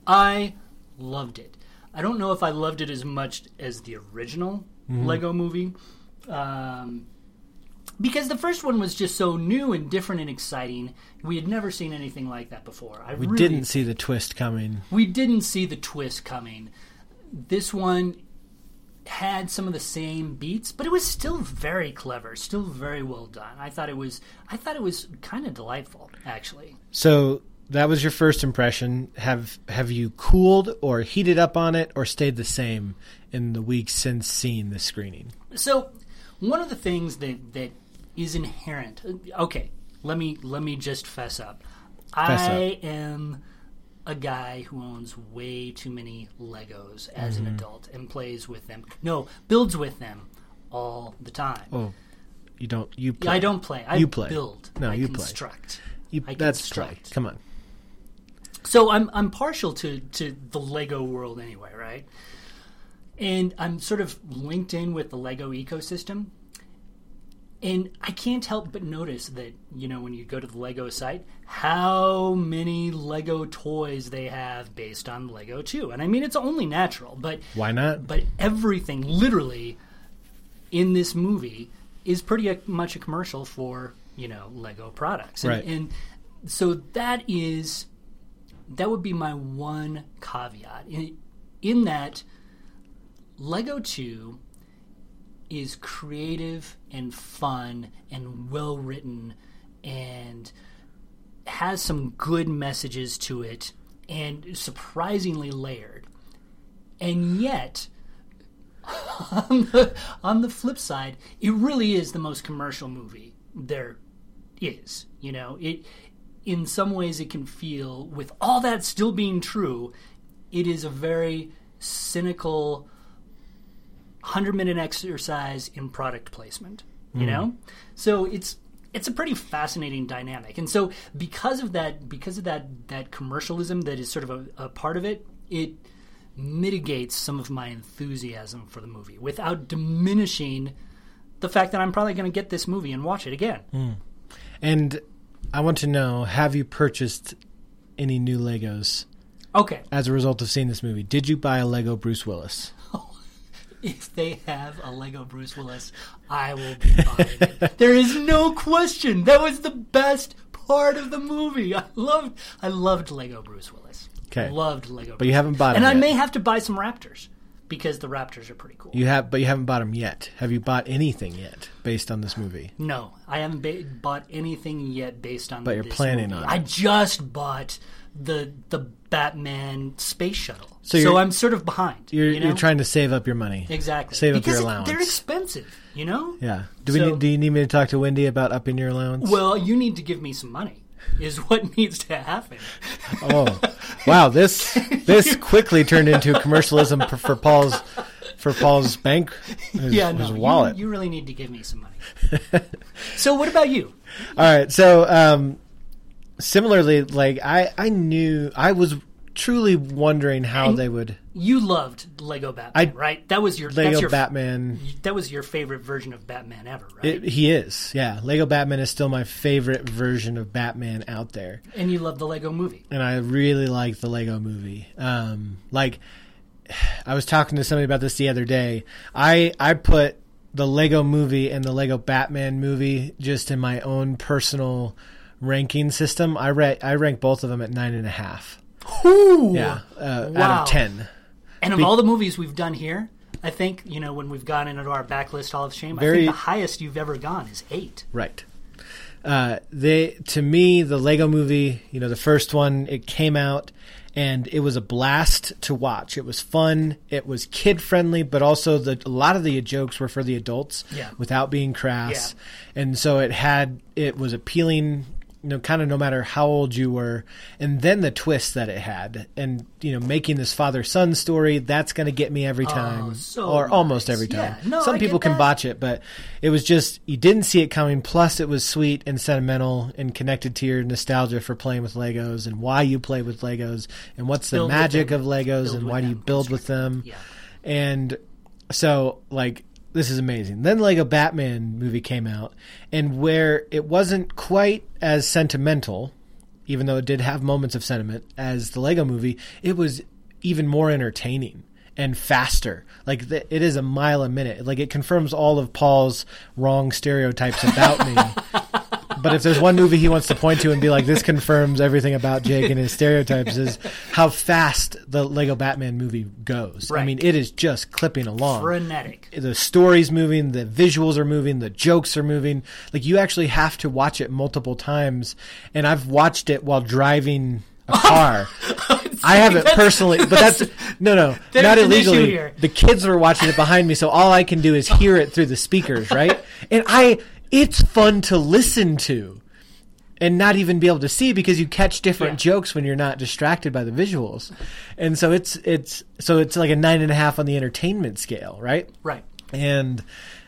I loved it. I don't know if I loved it as much as the original Lego movie. Um, because the first one was just so new and different and exciting. We had never seen anything like that before. I We really didn't see the twist coming. we didn't see the twist coming. This one had some of the same beats, but it was still very clever, still very well done. I thought it was I thought it was kind of delightful actually. So that was your first impression. Have have you cooled or heated up on it or stayed the same in the weeks since seeing the screening? So, one of the things that that is inherent. Okay, let me let me just fess up. Fess I am a guy who owns way too many Legos as Mm-hmm. an adult and plays with them. No, builds with them all the time. Oh, you don't. You play. I don't play. I You play. build. No, I you play. construct. You, I that's play. construct. Come on. So I'm I'm partial to to the Lego world anyway, right? And I'm sort of linked in with the Lego ecosystem. And I can't help but notice that, you know, when you go to the Lego site, how many Lego toys they have based on Lego 2. And I mean, it's only natural, but Why not? but everything literally in this movie is pretty uh, much a commercial for you know Lego products, and, Right. and so that is that would be my one caveat in, in that Lego Two is creative and fun and well written and has some good messages to it and surprisingly layered. And yet, *laughs* on the, on the flip side, it really is the most commercial movie there is. You know, it in some ways it can feel, with all that still being true, it is a very cynical, hundred minute exercise in product placement. You hmm. know, so it's it's a pretty fascinating dynamic, and so because of that, because of that that commercialism that is sort of a, a part of it, it mitigates some of my enthusiasm for the movie without diminishing the fact that I'm probably going to get this movie and watch it again. Hmm. And I want to know: Have you purchased any new Legos Okay, as a result of seeing this movie? Did you buy a Lego Bruce Willis? If they have a Lego Bruce Willis, I will be buying it. *laughs* There is no question. That was the best part of the movie. I loved I loved Lego Bruce Willis. Okay. Loved Lego. But you haven't bought it, And I yet. may have to buy some Raptors because the Raptors are pretty cool. You have, but you haven't bought them yet. Have you bought anything yet based on this movie? No, I haven't ba- bought anything yet based on. But you're planning movie. on I just bought the the Batman space shuttle, So so, I'm sort of behind. You're you know? you're trying to save up your money. exactly save up because your it- allowance. They're expensive, you know. Yeah. Do we? So- need, do you need me to talk to Wendy about upping your allowance? Well, you need to give me some money. Is *laughs* what needs to happen. Oh, wow! This *laughs* this quickly turned into commercialism for, for Paul's for Paul's bank his, Yeah, his wallet. You, you really need to give me some money. so, what about you? *laughs* All right, so um, similarly, like I I knew I was truly wondering how And- they would You loved Lego Batman, I- right? That was your Lego that's your, Batman. That was your favorite version of Batman ever, right? It, he is, yeah. Lego Batman is still my favorite version of Batman out there. and you love the Lego Movie. and I really like the Lego movie. Um, like *sighs* I was talking to somebody about this the other day. I I put the Lego movie and the Lego Batman movie just in my own personal ranking system. I ra- I rank both of them at nine and a half. Ooh. Yeah, uh, out of ten. And of all the movies we've done here, I think you know when we've gone into our backlist Hall of Shame, I think the highest you've ever gone is eight. Right. Uh, they to me the Lego Movie, you know, the first one, it came out and it was a blast to watch. It was fun. It was kid friendly, but also the a lot of the jokes were for the adults Yeah. without being crass, and so it had it was appealing. You know, kind of no matter how old you were, and then the twist that it had, and you know, making this father son story that's going to get me every oh, time, Oh, so or almost every time. Yeah. No, Some I people can botch it, but it was just you didn't see it coming. Plus, it was sweet and sentimental and connected to your nostalgia for playing with Legos and why you play with Legos and what's the Build with magic of Legos Build and why do you build with them. Yeah. And so, like, this is amazing. Then Lego Batman movie came out, and where it wasn't quite as sentimental, even though it did have moments of sentiment as the Lego movie, it was even more entertaining and faster. Like the, it is a mile a minute. Like it confirms all of Paul's wrong stereotypes about me. *laughs* But if there's one movie he wants to point to and be like, this confirms everything about Jake and his stereotypes, is how fast the Lego Batman movie goes. I mean, it is just clipping along. Frenetic. The story's moving, the visuals are moving, the jokes are moving. Like, you actually have to watch it multiple times. And I've watched it while driving a *laughs* car. I haven't That's- personally, but that's, no, no, not illegally. The kids were watching it behind me, so all I can do is hear it through the speakers, right? And I, it's fun to listen to and not even be able to see because you catch different Yeah. jokes when you're not distracted by the visuals. And so it's, it's, so it's like a nine and a half on the entertainment scale, right? Right. And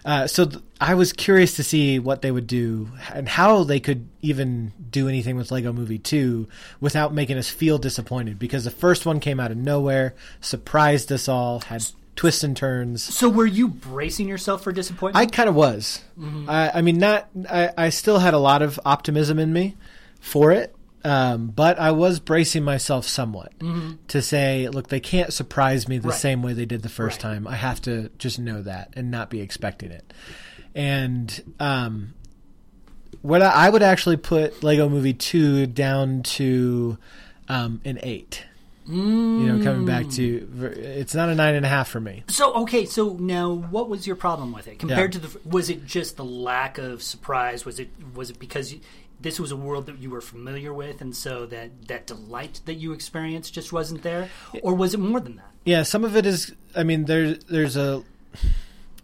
uh, so th- I was curious to see what they would do and how they could even do anything with Lego Movie 2 without making us feel disappointed because the first one came out of nowhere, surprised us all, had twists and turns. So were you bracing yourself for disappointment? I kind of was. I, I mean, not. I, I still had a lot of optimism in me for it, um, but I was bracing myself somewhat to say, look, they can't surprise me the Right. same way they did the first Right. time. I have to just know that and not be expecting it. and um, what I, I would actually put Lego Movie Two down to um, an eight. You know, coming back mm. to it's not a nine and a half for me. So okay, so now what was your problem with it compared to the? Was it just the lack of surprise? Was it was it because you, this was a world that you were familiar with, and so that that delight that you experienced just wasn't there, or was it more than that? Yeah, some of it is. I mean, there's there's a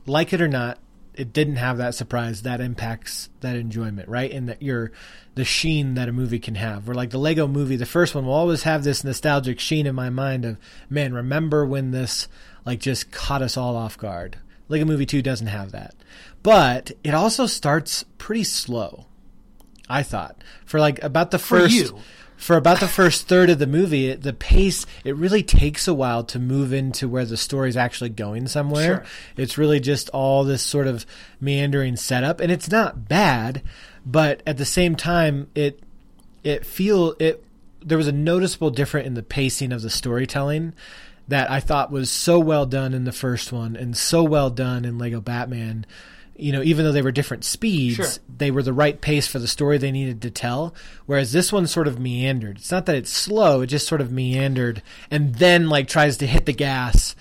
like it or not, it didn't have that surprise that impacts that enjoyment, right? And that you're the sheen that a movie can have. Where like the Lego movie, the first one will always have this nostalgic sheen in my mind of, man, remember when this like just caught us all off guard. Lego Movie 2 doesn't have that. But it also starts pretty slow. I thought. For like about the first you. For about the first third of the movie, the pace it really takes a while to move into where the story's actually going somewhere. Sure. It's really just all this sort of meandering setup, and it's not bad, but at the same time, it it feel it there was a noticeable difference in the pacing of the storytelling that I thought was so well done in the first one and so well done in Lego Batman. You know, even though they were different speeds, Sure. they were the right pace for the story they needed to tell. Whereas this one sort of meandered. It's not that it's slow; it just sort of meandered, and then like tries to hit the gas.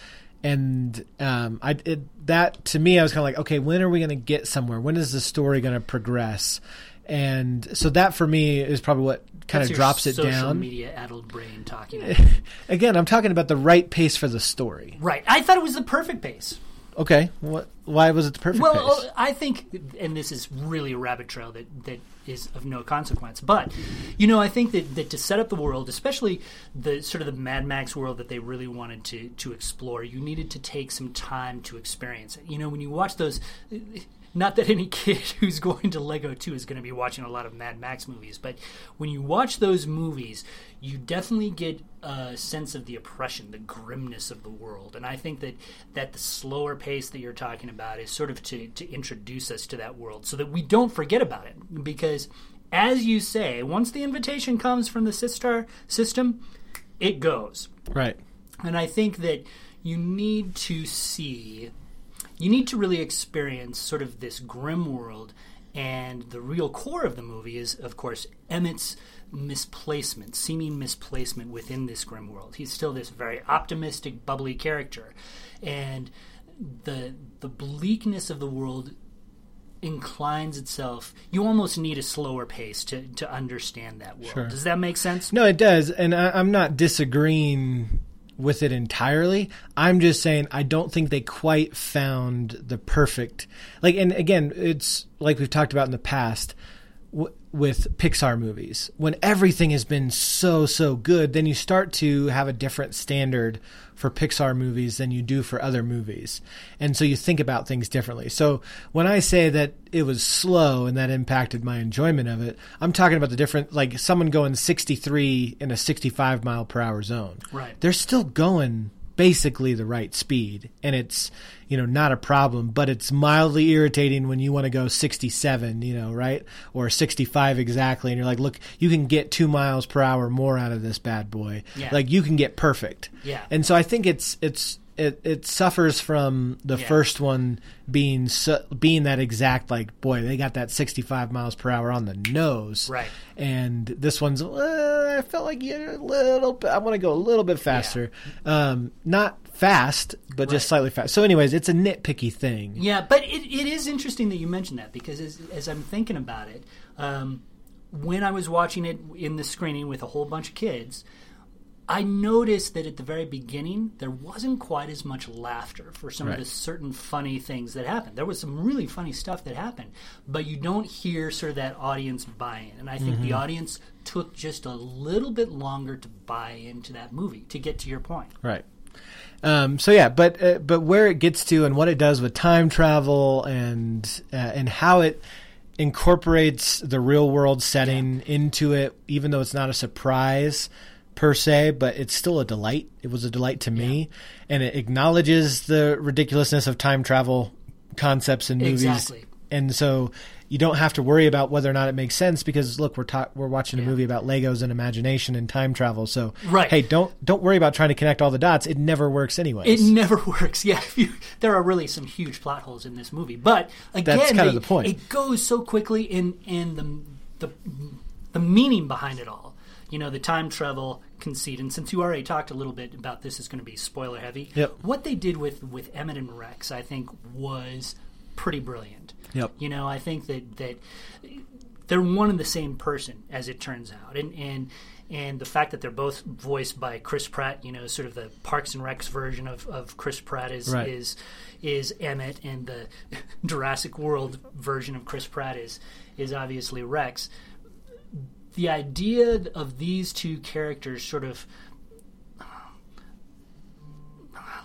And um, I it, that to me, I was kind of like, okay, when are we going to get somewhere? When is the story going to progress? And so that for me is probably what kind That's of drops it down. social media addled brain talking. *laughs* Again, I'm talking about the right pace for the story. right. I thought it was the perfect pace. Okay, what? Why was it the perfect Well, pace? uh, I think, and this is really a rabbit trail that, that is of no consequence. But you know, I think that, that to set up the world, especially the sort of the Mad Max world that they really wanted to to explore, you needed to take some time to experience it. You know, when you watch those. Not that any *laughs* kid who's going to Lego 2 is going to be watching a lot of Mad Max movies, but when you watch those movies, you definitely get a sense of the oppression, the grimness of the world. And I think that, that the slower pace that you're talking about is sort of to, to introduce us to that world so that we don't forget about it. Because, as you say, once the invitation comes from the Systar system, it goes. right. And I think that you need to see, you need to really experience sort of this grim world. And the real core of the movie is, of course, Emmett's misplacement, seeming misplacement within this grim world. He's still this very optimistic, bubbly character. And the the bleakness of the world inclines itself you almost need a slower pace to, to understand that world Sure. does that make sense No, it does, and I, I'm not disagreeing with it entirely. I'm just saying I don't think they quite found the perfect like. And again, it's like we've talked about in the past with Pixar movies. When everything has been so so good, then you start to have a different standard for Pixar movies than you do for other movies, and so you think about things differently. So when I say that it was slow and that impacted my enjoyment of it, I'm talking about the different like someone going 63 in a 65 mile per hour zone. Right. They're still going basically the right speed and it's you know not a problem but it's mildly irritating when you want to go 67 you know right or 65 exactly and you're like look you can get 2 miles per hour more out of this bad boy Yeah. like you can get perfect Yeah. and so i think it's it's it, it suffers from the Yeah. first one being so, being that exact like boy they got that 65 miles per hour on the nose Right. and this one's uh, I felt like you're a little bit I want to go a little bit faster um not fast but Right. just slightly fast so anyways it's a nitpicky thing Yeah, but it, it is interesting that you mentioned that because as, as I'm thinking about it, um, when I was watching it in the screening with a whole bunch of kids, I noticed that at the very beginning there wasn't quite as much laughter for some Right. of the certain funny things that happened. There was some really funny stuff that happened, but you don't hear sort of that audience buy-in. And I think Mm-hmm. the audience took just a little bit longer to buy into that movie. To get to your point, Right. Um, so yeah, but uh, but where it gets to and what it does with time travel and uh, and how it incorporates the real world setting into it, even though it's not a surprise per se, but it's still a delight. It was a delight to me, and it acknowledges the ridiculousness of time travel concepts in movies Exactly. and so you don't have to worry about whether or not it makes sense because look, we're ta- we're watching a Yeah. movie about Legos and imagination and time travel. So Right. hey, don't don't worry about trying to connect all the dots. It never works anyway. It never *laughs* works. Yeah, if you, there are really some huge plot holes in this movie, but again, That's kind of the point. It goes so quickly in in the the the meaning behind it all. You know, the time travel conceit, and since you already talked a little bit about this, is going to be spoiler heavy. Yep. What they did with with Emmett and Rex, I think, was pretty brilliant. Yep. You know, I think that that they're one and the same person, as it turns out, and and and the fact that they're both voiced by Chris Pratt, you know, sort of the Parks and Recs version of, of Chris Pratt is Right. is is Emmett, and the *laughs* Jurassic World version of Chris Pratt is is obviously Rex. The idea of these two characters sort of uh,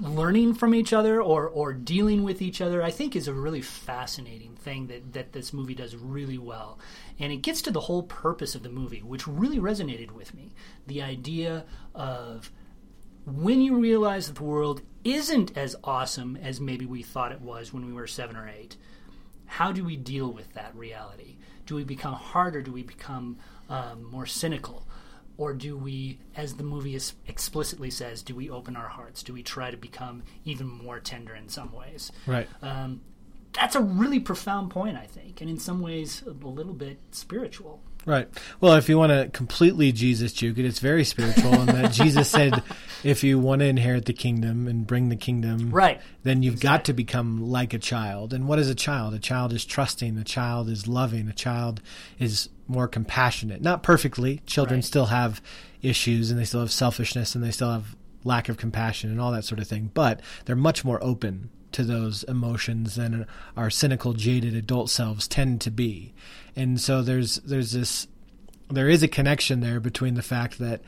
learning from each other or, or dealing with each other, I think is a really fascinating thing that, that this movie does really well. And it gets to the whole purpose of the movie, which really resonated with me. The idea of when you realize that the world isn't as awesome as maybe we thought it was when we were seven or eight, how do we deal with that reality? Do we become harder? Do we become um, more cynical? Or do we, as the movie is explicitly says, do we open our hearts? Do we try to become even more tender in some ways? right. Um, that's a really profound point, I think, and in some ways a little bit spiritual. Right. Well, if you want to completely Jesus juke it, it's very spiritual, in that Jesus said, *laughs* if you want to inherit the kingdom and bring the kingdom, Right. then you've got to become like a child. And what is a child? A child is trusting. A child is loving. A child is more compassionate. Not perfectly. Children Right. still have issues, and they still have selfishness, and they still have lack of compassion and all that sort of thing. But they're much more open to those emotions than our cynical, jaded adult selves tend to be. And so there's there's this there is a connection there between the fact that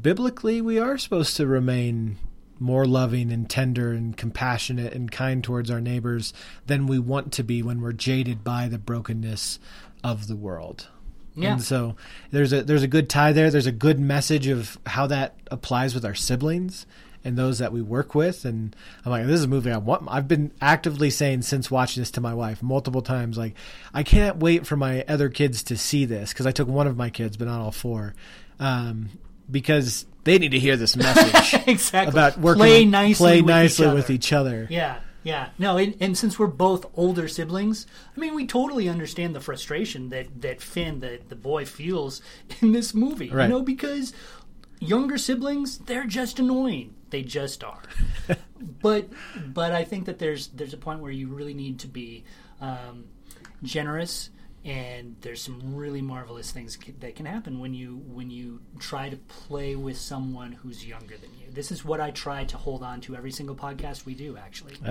biblically we are supposed to remain more loving and tender and compassionate and kind towards our neighbors than we want to be when we're jaded by the brokenness of the world. Yeah. And so there's a there's a good tie there. There's a good message of how that applies with our siblings and those that we work with. And I'm like, this is a movie I want. I've been actively saying since watching this to my wife multiple times, like, I can't wait for my other kids to see this because I took one of my kids, but not all four, um, because they need to hear this message *laughs* exactly. about working play nicely, play with, nicely each with each other. Yeah, yeah. No, and, and since we're both older siblings, I mean, we totally understand the frustration that that Finn, the the boy, feels in this movie. Right. You know, because younger siblings, they're just annoying. They just are. *laughs* but but I think that there's there's a point where you really need to be um, generous. And there's some really marvelous things c- that can happen when you when you try to play with someone who's younger than you. This is what I try to hold on to every single podcast we do. Actually, *laughs*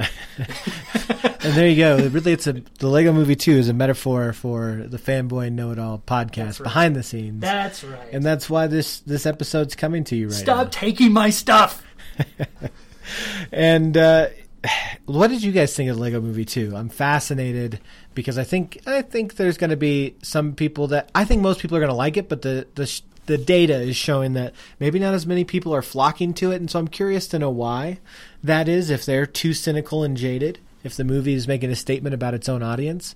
And there you go. Really, it's a the Lego Movie Two is a metaphor for the fanboy know it all podcast right. behind the scenes, that's right. and that's why this this episode's coming to you right now. Stop now. taking my stuff. *laughs* And uh, what did you guys think of Lego Movie Two? I'm fascinated because I think I think there's going to be some people that I think most people are going to like it, but the the the data is showing that maybe not as many people are flocking to it, and so I'm curious to know why that is. If they're too cynical and jaded, if the movie is making a statement about its own audience.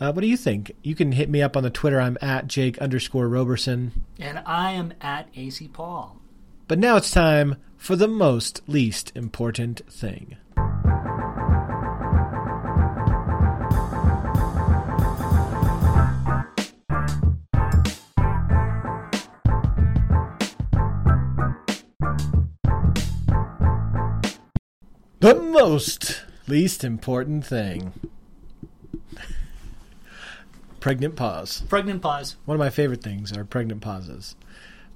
Uh, what do you think? You can hit me up on the Twitter. I'm at Jake underscore Roberson. And I am at AC Paul. But now it's time for the most least important thing. The most least important thing. Pregnant pause. Pregnant pause. One of my favorite things are pregnant pauses.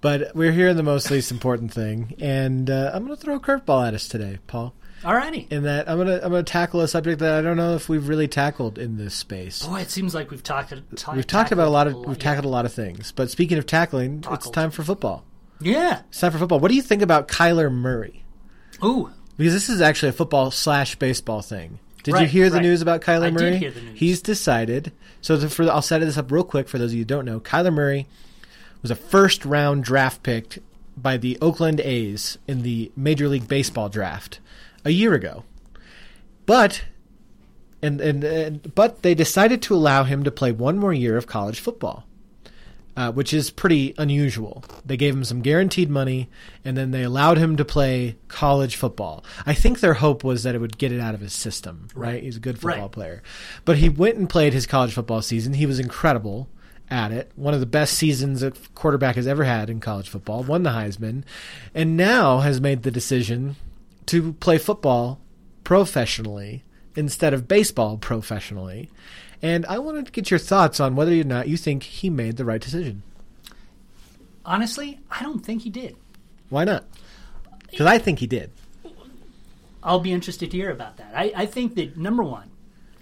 But we're here in the most least important thing, and uh, I'm going to throw a curveball at us today, Paul. Alrighty. In that I'm going to I'm going to tackle a subject that I don't know if we've really tackled in this space. Boy, it seems like we've talked. ta- We've talked about a lot of tackled we've tackled a lot of things, but speaking of tackling, it's time for football. Yeah. It's time for football. What do you think about Kyler Murray? Ooh. Because this is actually a football slash baseball thing. Did you hear the right. news about Kyler I did Murray? hear the news. He's decided. So the, for the, I'll set this up real quick for those of you who don't know. Kyler Murray was a first round draft pick by the Oakland A's in the Major League Baseball draft a year ago. But and, and and but they decided to allow him to play one more year of college football. Uh, which is pretty unusual. They gave him some guaranteed money, and then they allowed him to play college football. I think their hope was that it would get it out of his system. Right? Right. He's a good football Right. player, but he went and played his college football season. He was incredible at it. One of the best seasons a quarterback has ever had in college football. Won the Heisman, and now has made the decision to play football professionally instead of baseball professionally. And I wanted to get your thoughts on whether or not you think he made the right decision. Honestly, I don't think he did. Why not? Because I think he did. I'll be interested to hear about that. I, I think that number one,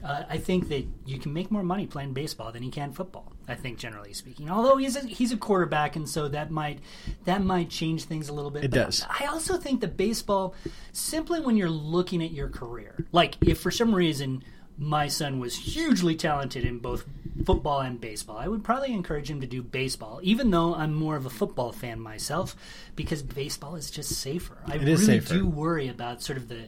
uh, I think that you can make more money playing baseball than you can football. I think, generally speaking, although he's a, he's a quarterback, and so that might that might change things a little bit. It But does. I also think that baseball, simply when you're looking at your career, like if for some reason my son was hugely talented in both football and baseball, I would probably encourage him to do baseball, even though I'm more of a football fan myself, because baseball is just safer. I It really safer. do worry about sort of the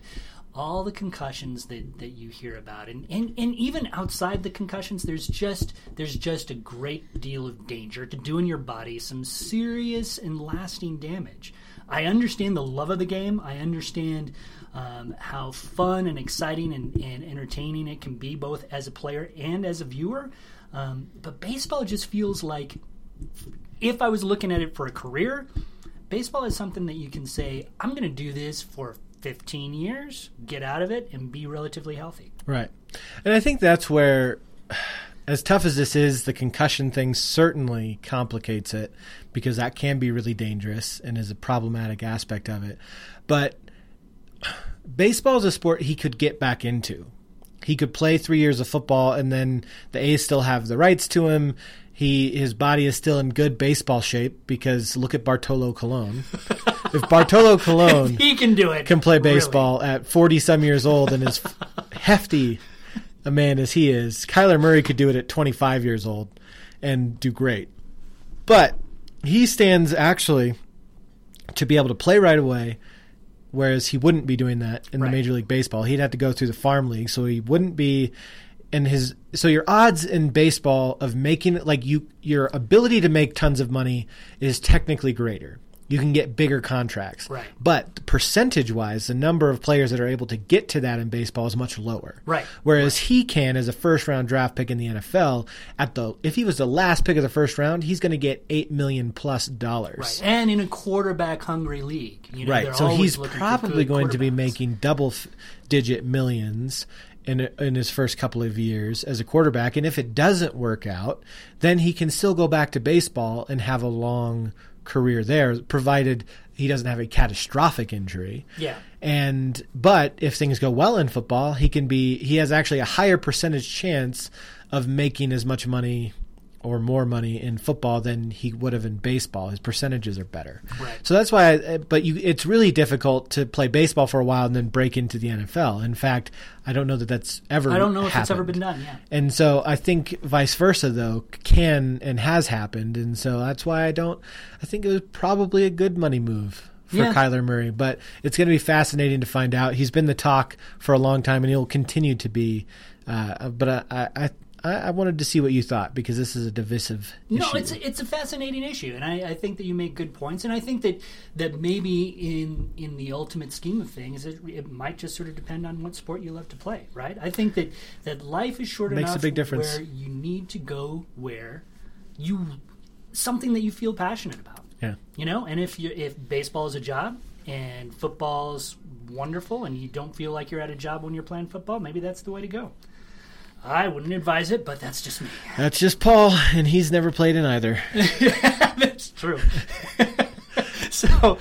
all the concussions that, that you hear about and, and and even outside the concussions there's just there's just a great deal of danger to doing your body some serious and lasting damage i understand the love of the game i understand um, how fun and exciting and, and entertaining it can be both as a player and as a viewer um, but baseball just feels like if I was looking at it for a career, baseball is something that you can say, I'm going to do this for 15 years, get out of it, and be relatively healthy. Right. And I think that's where, as tough as this is, the concussion thing certainly complicates it because that can be really dangerous and is a problematic aspect of it. But baseball is a sport he could get back into. He could play three years of football, and then the A's still have the rights to him. He his body is still in good baseball shape because look at Bartolo Colon. *laughs* if Bartolo Colon He can do it. can play really. baseball at 40 some years old and as hefty a man as he is. Kyler Murray could do it at 25 years old and do great. But he stands actually to be able to play right away, whereas he wouldn't be doing that in Right. the Major League Baseball. He'd have to go through the farm league, so he wouldn't be in his so your odds in baseball of making it like you your ability to make tons of money is technically greater. You can get bigger contracts. Right. But percentage wise, the number of players that are able to get to that in baseball is much lower. Right. Whereas he can, as a first round draft pick in the NFL, at the if he was the last pick of the first round, he's going to get eight million plus dollars. Right. And in a quarterback hungry league. You know, Right. So he's probably going to be making double f- digit millions in in his first couple of years as a quarterback. And if it doesn't work out, then he can still go back to baseball and have a long career there, provided he doesn't have a catastrophic injury. Yeah. And but if things go well in football, he can be he has actually a higher percentage chance of making as much money or more money in football than he would have in baseball. His percentages are better. Right. So that's why I, but you it's really difficult to play baseball for a while and then break into the NFL. In fact, I don't know that that's ever I don't know if it's ever been done. Yeah. And so I think vice versa though can and has happened, and so that's why I don't. I think it was probably a good money move for Yeah. Kyler Murray, but it's going to be fascinating to find out. He's been the talk for a long time, and he'll continue to be. Uh, but I, I, I, I wanted to see what you thought because this is a divisive No, issue. it's a, it's a fascinating issue, and I, I think that you make good points, and I think that that maybe in in the ultimate scheme of things, it, it might just sort of depend on what sport you love to play, right? I think that that life is short Makes a big difference. where you need to go where you something that you feel passionate about, yeah. you know. And if you if baseball is a job and football's wonderful, and you don't feel like you're at a job when you're playing football, maybe that's the way to go. I wouldn't advise it, but that's just me. *laughs* That's just Paul, and he's never played in either. *laughs* That's true. *laughs* so,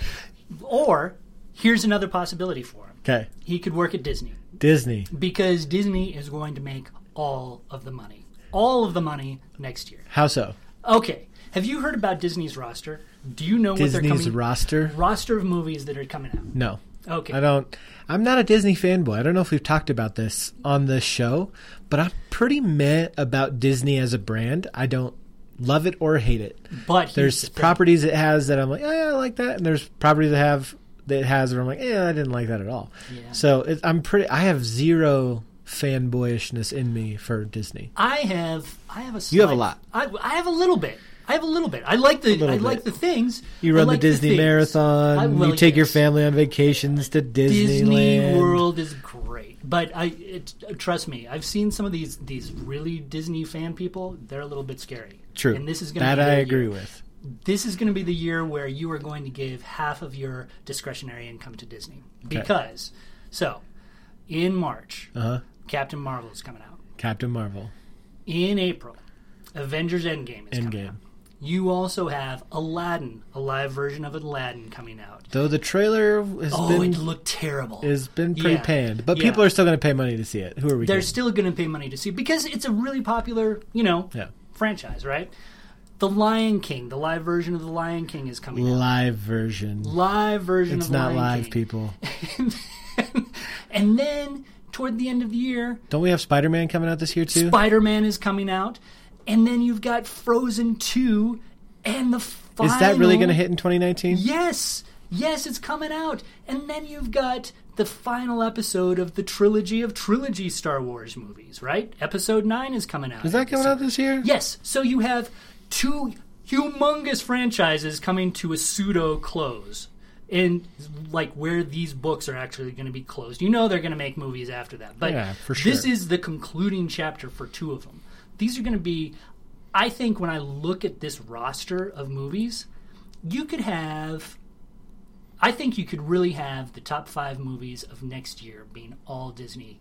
or here's another possibility for him. Okay, He could work at Disney Disney. because Disney is going to make all of the money. All of the money next year. How so? Okay. Have you heard about Disney's roster? Do you know what they're Disney's coming roster? roster of movies that are coming out? No. Okay. I don't. I'm not a Disney fanboy. I don't know if we've talked about this on this show, but I'm pretty meh about Disney as a brand. I don't love it or hate it. But There's the properties it has that I'm like, oh, yeah, I like that, and there's properties that have that it has where I'm like, yeah, I didn't like that at all. Yeah. So it, I'm pretty. I have zero fanboyishness in me for Disney. I have I have a You have a lot. I, I have a little bit. I have a little bit. I like the I bit. like the things. You run like the Disney things. marathon. I- well, you take your family on vacations to Disneyland. Disney World is great, but I it, trust me. I've seen some of these these really Disney fan people. They're a little bit scary. True. and this is going that be I agree year. with. This is going to be the year where you are going to give half of your discretionary income to Disney because so in March, Uh huh. Captain Marvel is coming out. Captain Marvel. In April, Avengers Endgame is coming Endgame. out. You also have Aladdin, a live version of Aladdin coming out. Though the trailer has been. Oh, been it looked terrible. has been pretty Yeah. panned, but Yeah. people are still going to pay money to see it. Who are we? They're kidding? still going to pay money to see it because it's a really popular, you know, Yeah. franchise, right? The Lion King, the live version of the Lion King is coming out. live version. Live version It's of not Lion live, King. people. *laughs* and then toward the end of the year, Don't we have Spider Man coming out this year too? Spider Man is coming out, and then you've got Frozen Two, and the final. Is that really going to hit in 2019? Yes, yes, it's coming out, and then you've got the final episode of the trilogy of trilogy Star Wars movies. Right, Episode Nine is coming out. Is that coming out this year? Yes. So you have two humongous franchises coming to a pseudo close. And like where these books are actually going to be closed. You know they're going to make movies after that. But Yeah, for this is the concluding chapter for two of them. These are going to be I think when I look at this roster of movies, you could have I think you could really have the top 5 movies of next year being all Disney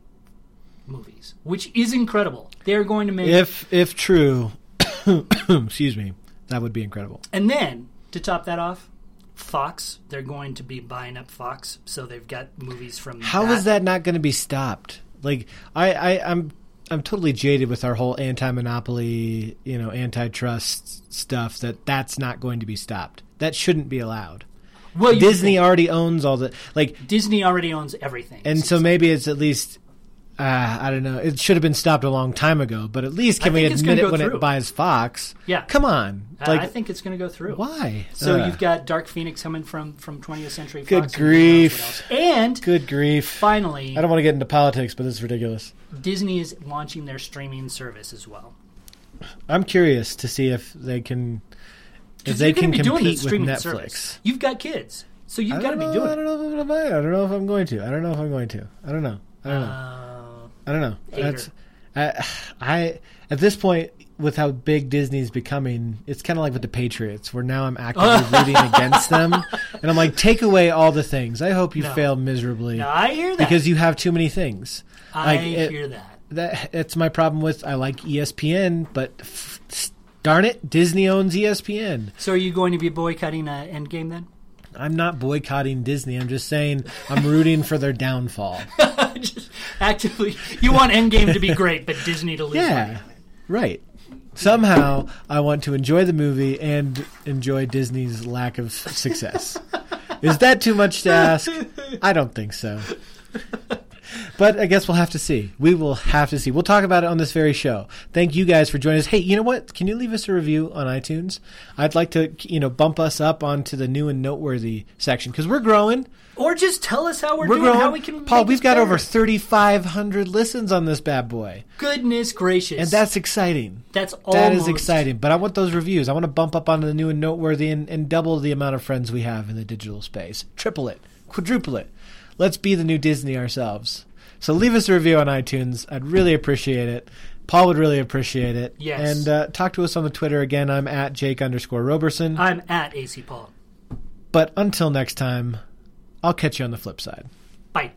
movies, which is incredible. They're going to make If if true, *coughs* excuse me, that would be incredible. And then to top that off, Fox, they're going to be buying up Fox, so they've got movies from How is that not going to be stopped? Like I, I I'm I'm totally jaded with our whole anti-monopoly, you know, antitrust stuff. That that's not going to be stopped. That shouldn't be allowed. Well, Disney already owns all the like, Disney already owns everything. and so maybe it's at least. Uh, I don't know. It should have been stopped a long time ago, but at least can we admit it when through. it buys Fox? Yeah. Come on. Uh, Like I think it's going to go through. why? So Ugh. you've got Dark Phoenix coming from from 20th Century Good Fox. knows grief. And good grief. finally, I don't want to get into politics, but this is ridiculous. Disney is launching their streaming service as well. I'm curious to see if they can if they can compete with Netflix. service. You've got kids, so you've got to be doing I it. don't know if I'm gonna. I don't know if I'm going to. I don't know if I'm going to. I don't know. I don't know. Uh, I don't know. hater. That's I, I at this point with how big Disney's becoming, it's kind of like with the Patriots, where now I'm actively *laughs* rooting against them, and I'm like, take away all the things. I hope you No. fail miserably now I hear that because you have too many things. I like, it- hear that. That that's my problem with. I like ESPN, but f- darn it, Disney owns ESPN. So are you going to be boycotting uh, Endgame then? I'm not boycotting Disney. I'm just saying I'm rooting for their downfall. *laughs* Just actively, you want Endgame to be great, but Disney to lose money. Yeah, right. Somehow, I want to enjoy the movie and enjoy Disney's lack of success. *laughs* Is that too much to ask? I don't think so. But I guess we'll have to see. We will have to see. We'll talk about it on this very show. Thank you guys for joining us. Hey, you know what? Can you leave us a review on iTunes? I'd like to, you know, bump us up onto the new and noteworthy section because we're growing. Or just tell us how we're, We're doing, growing. how we can. Paul, we've got better. over 3,500 listens on this bad boy, Goodness gracious! and that's exciting. that's That is almost- exciting, but I want those reviews. I want to bump up onto the new and noteworthy and, and double the amount of friends we have in the digital space. Triple it, quadruple it. Let's be the new Disney ourselves. So leave us a review on iTunes. I'd really appreciate it. Paul would really appreciate it. Yes. And uh, talk to us on the Twitter again. I'm at Jake underscore Roberson. I'm at AC Paul. but until next time, I'll catch you on the flip side. Bye.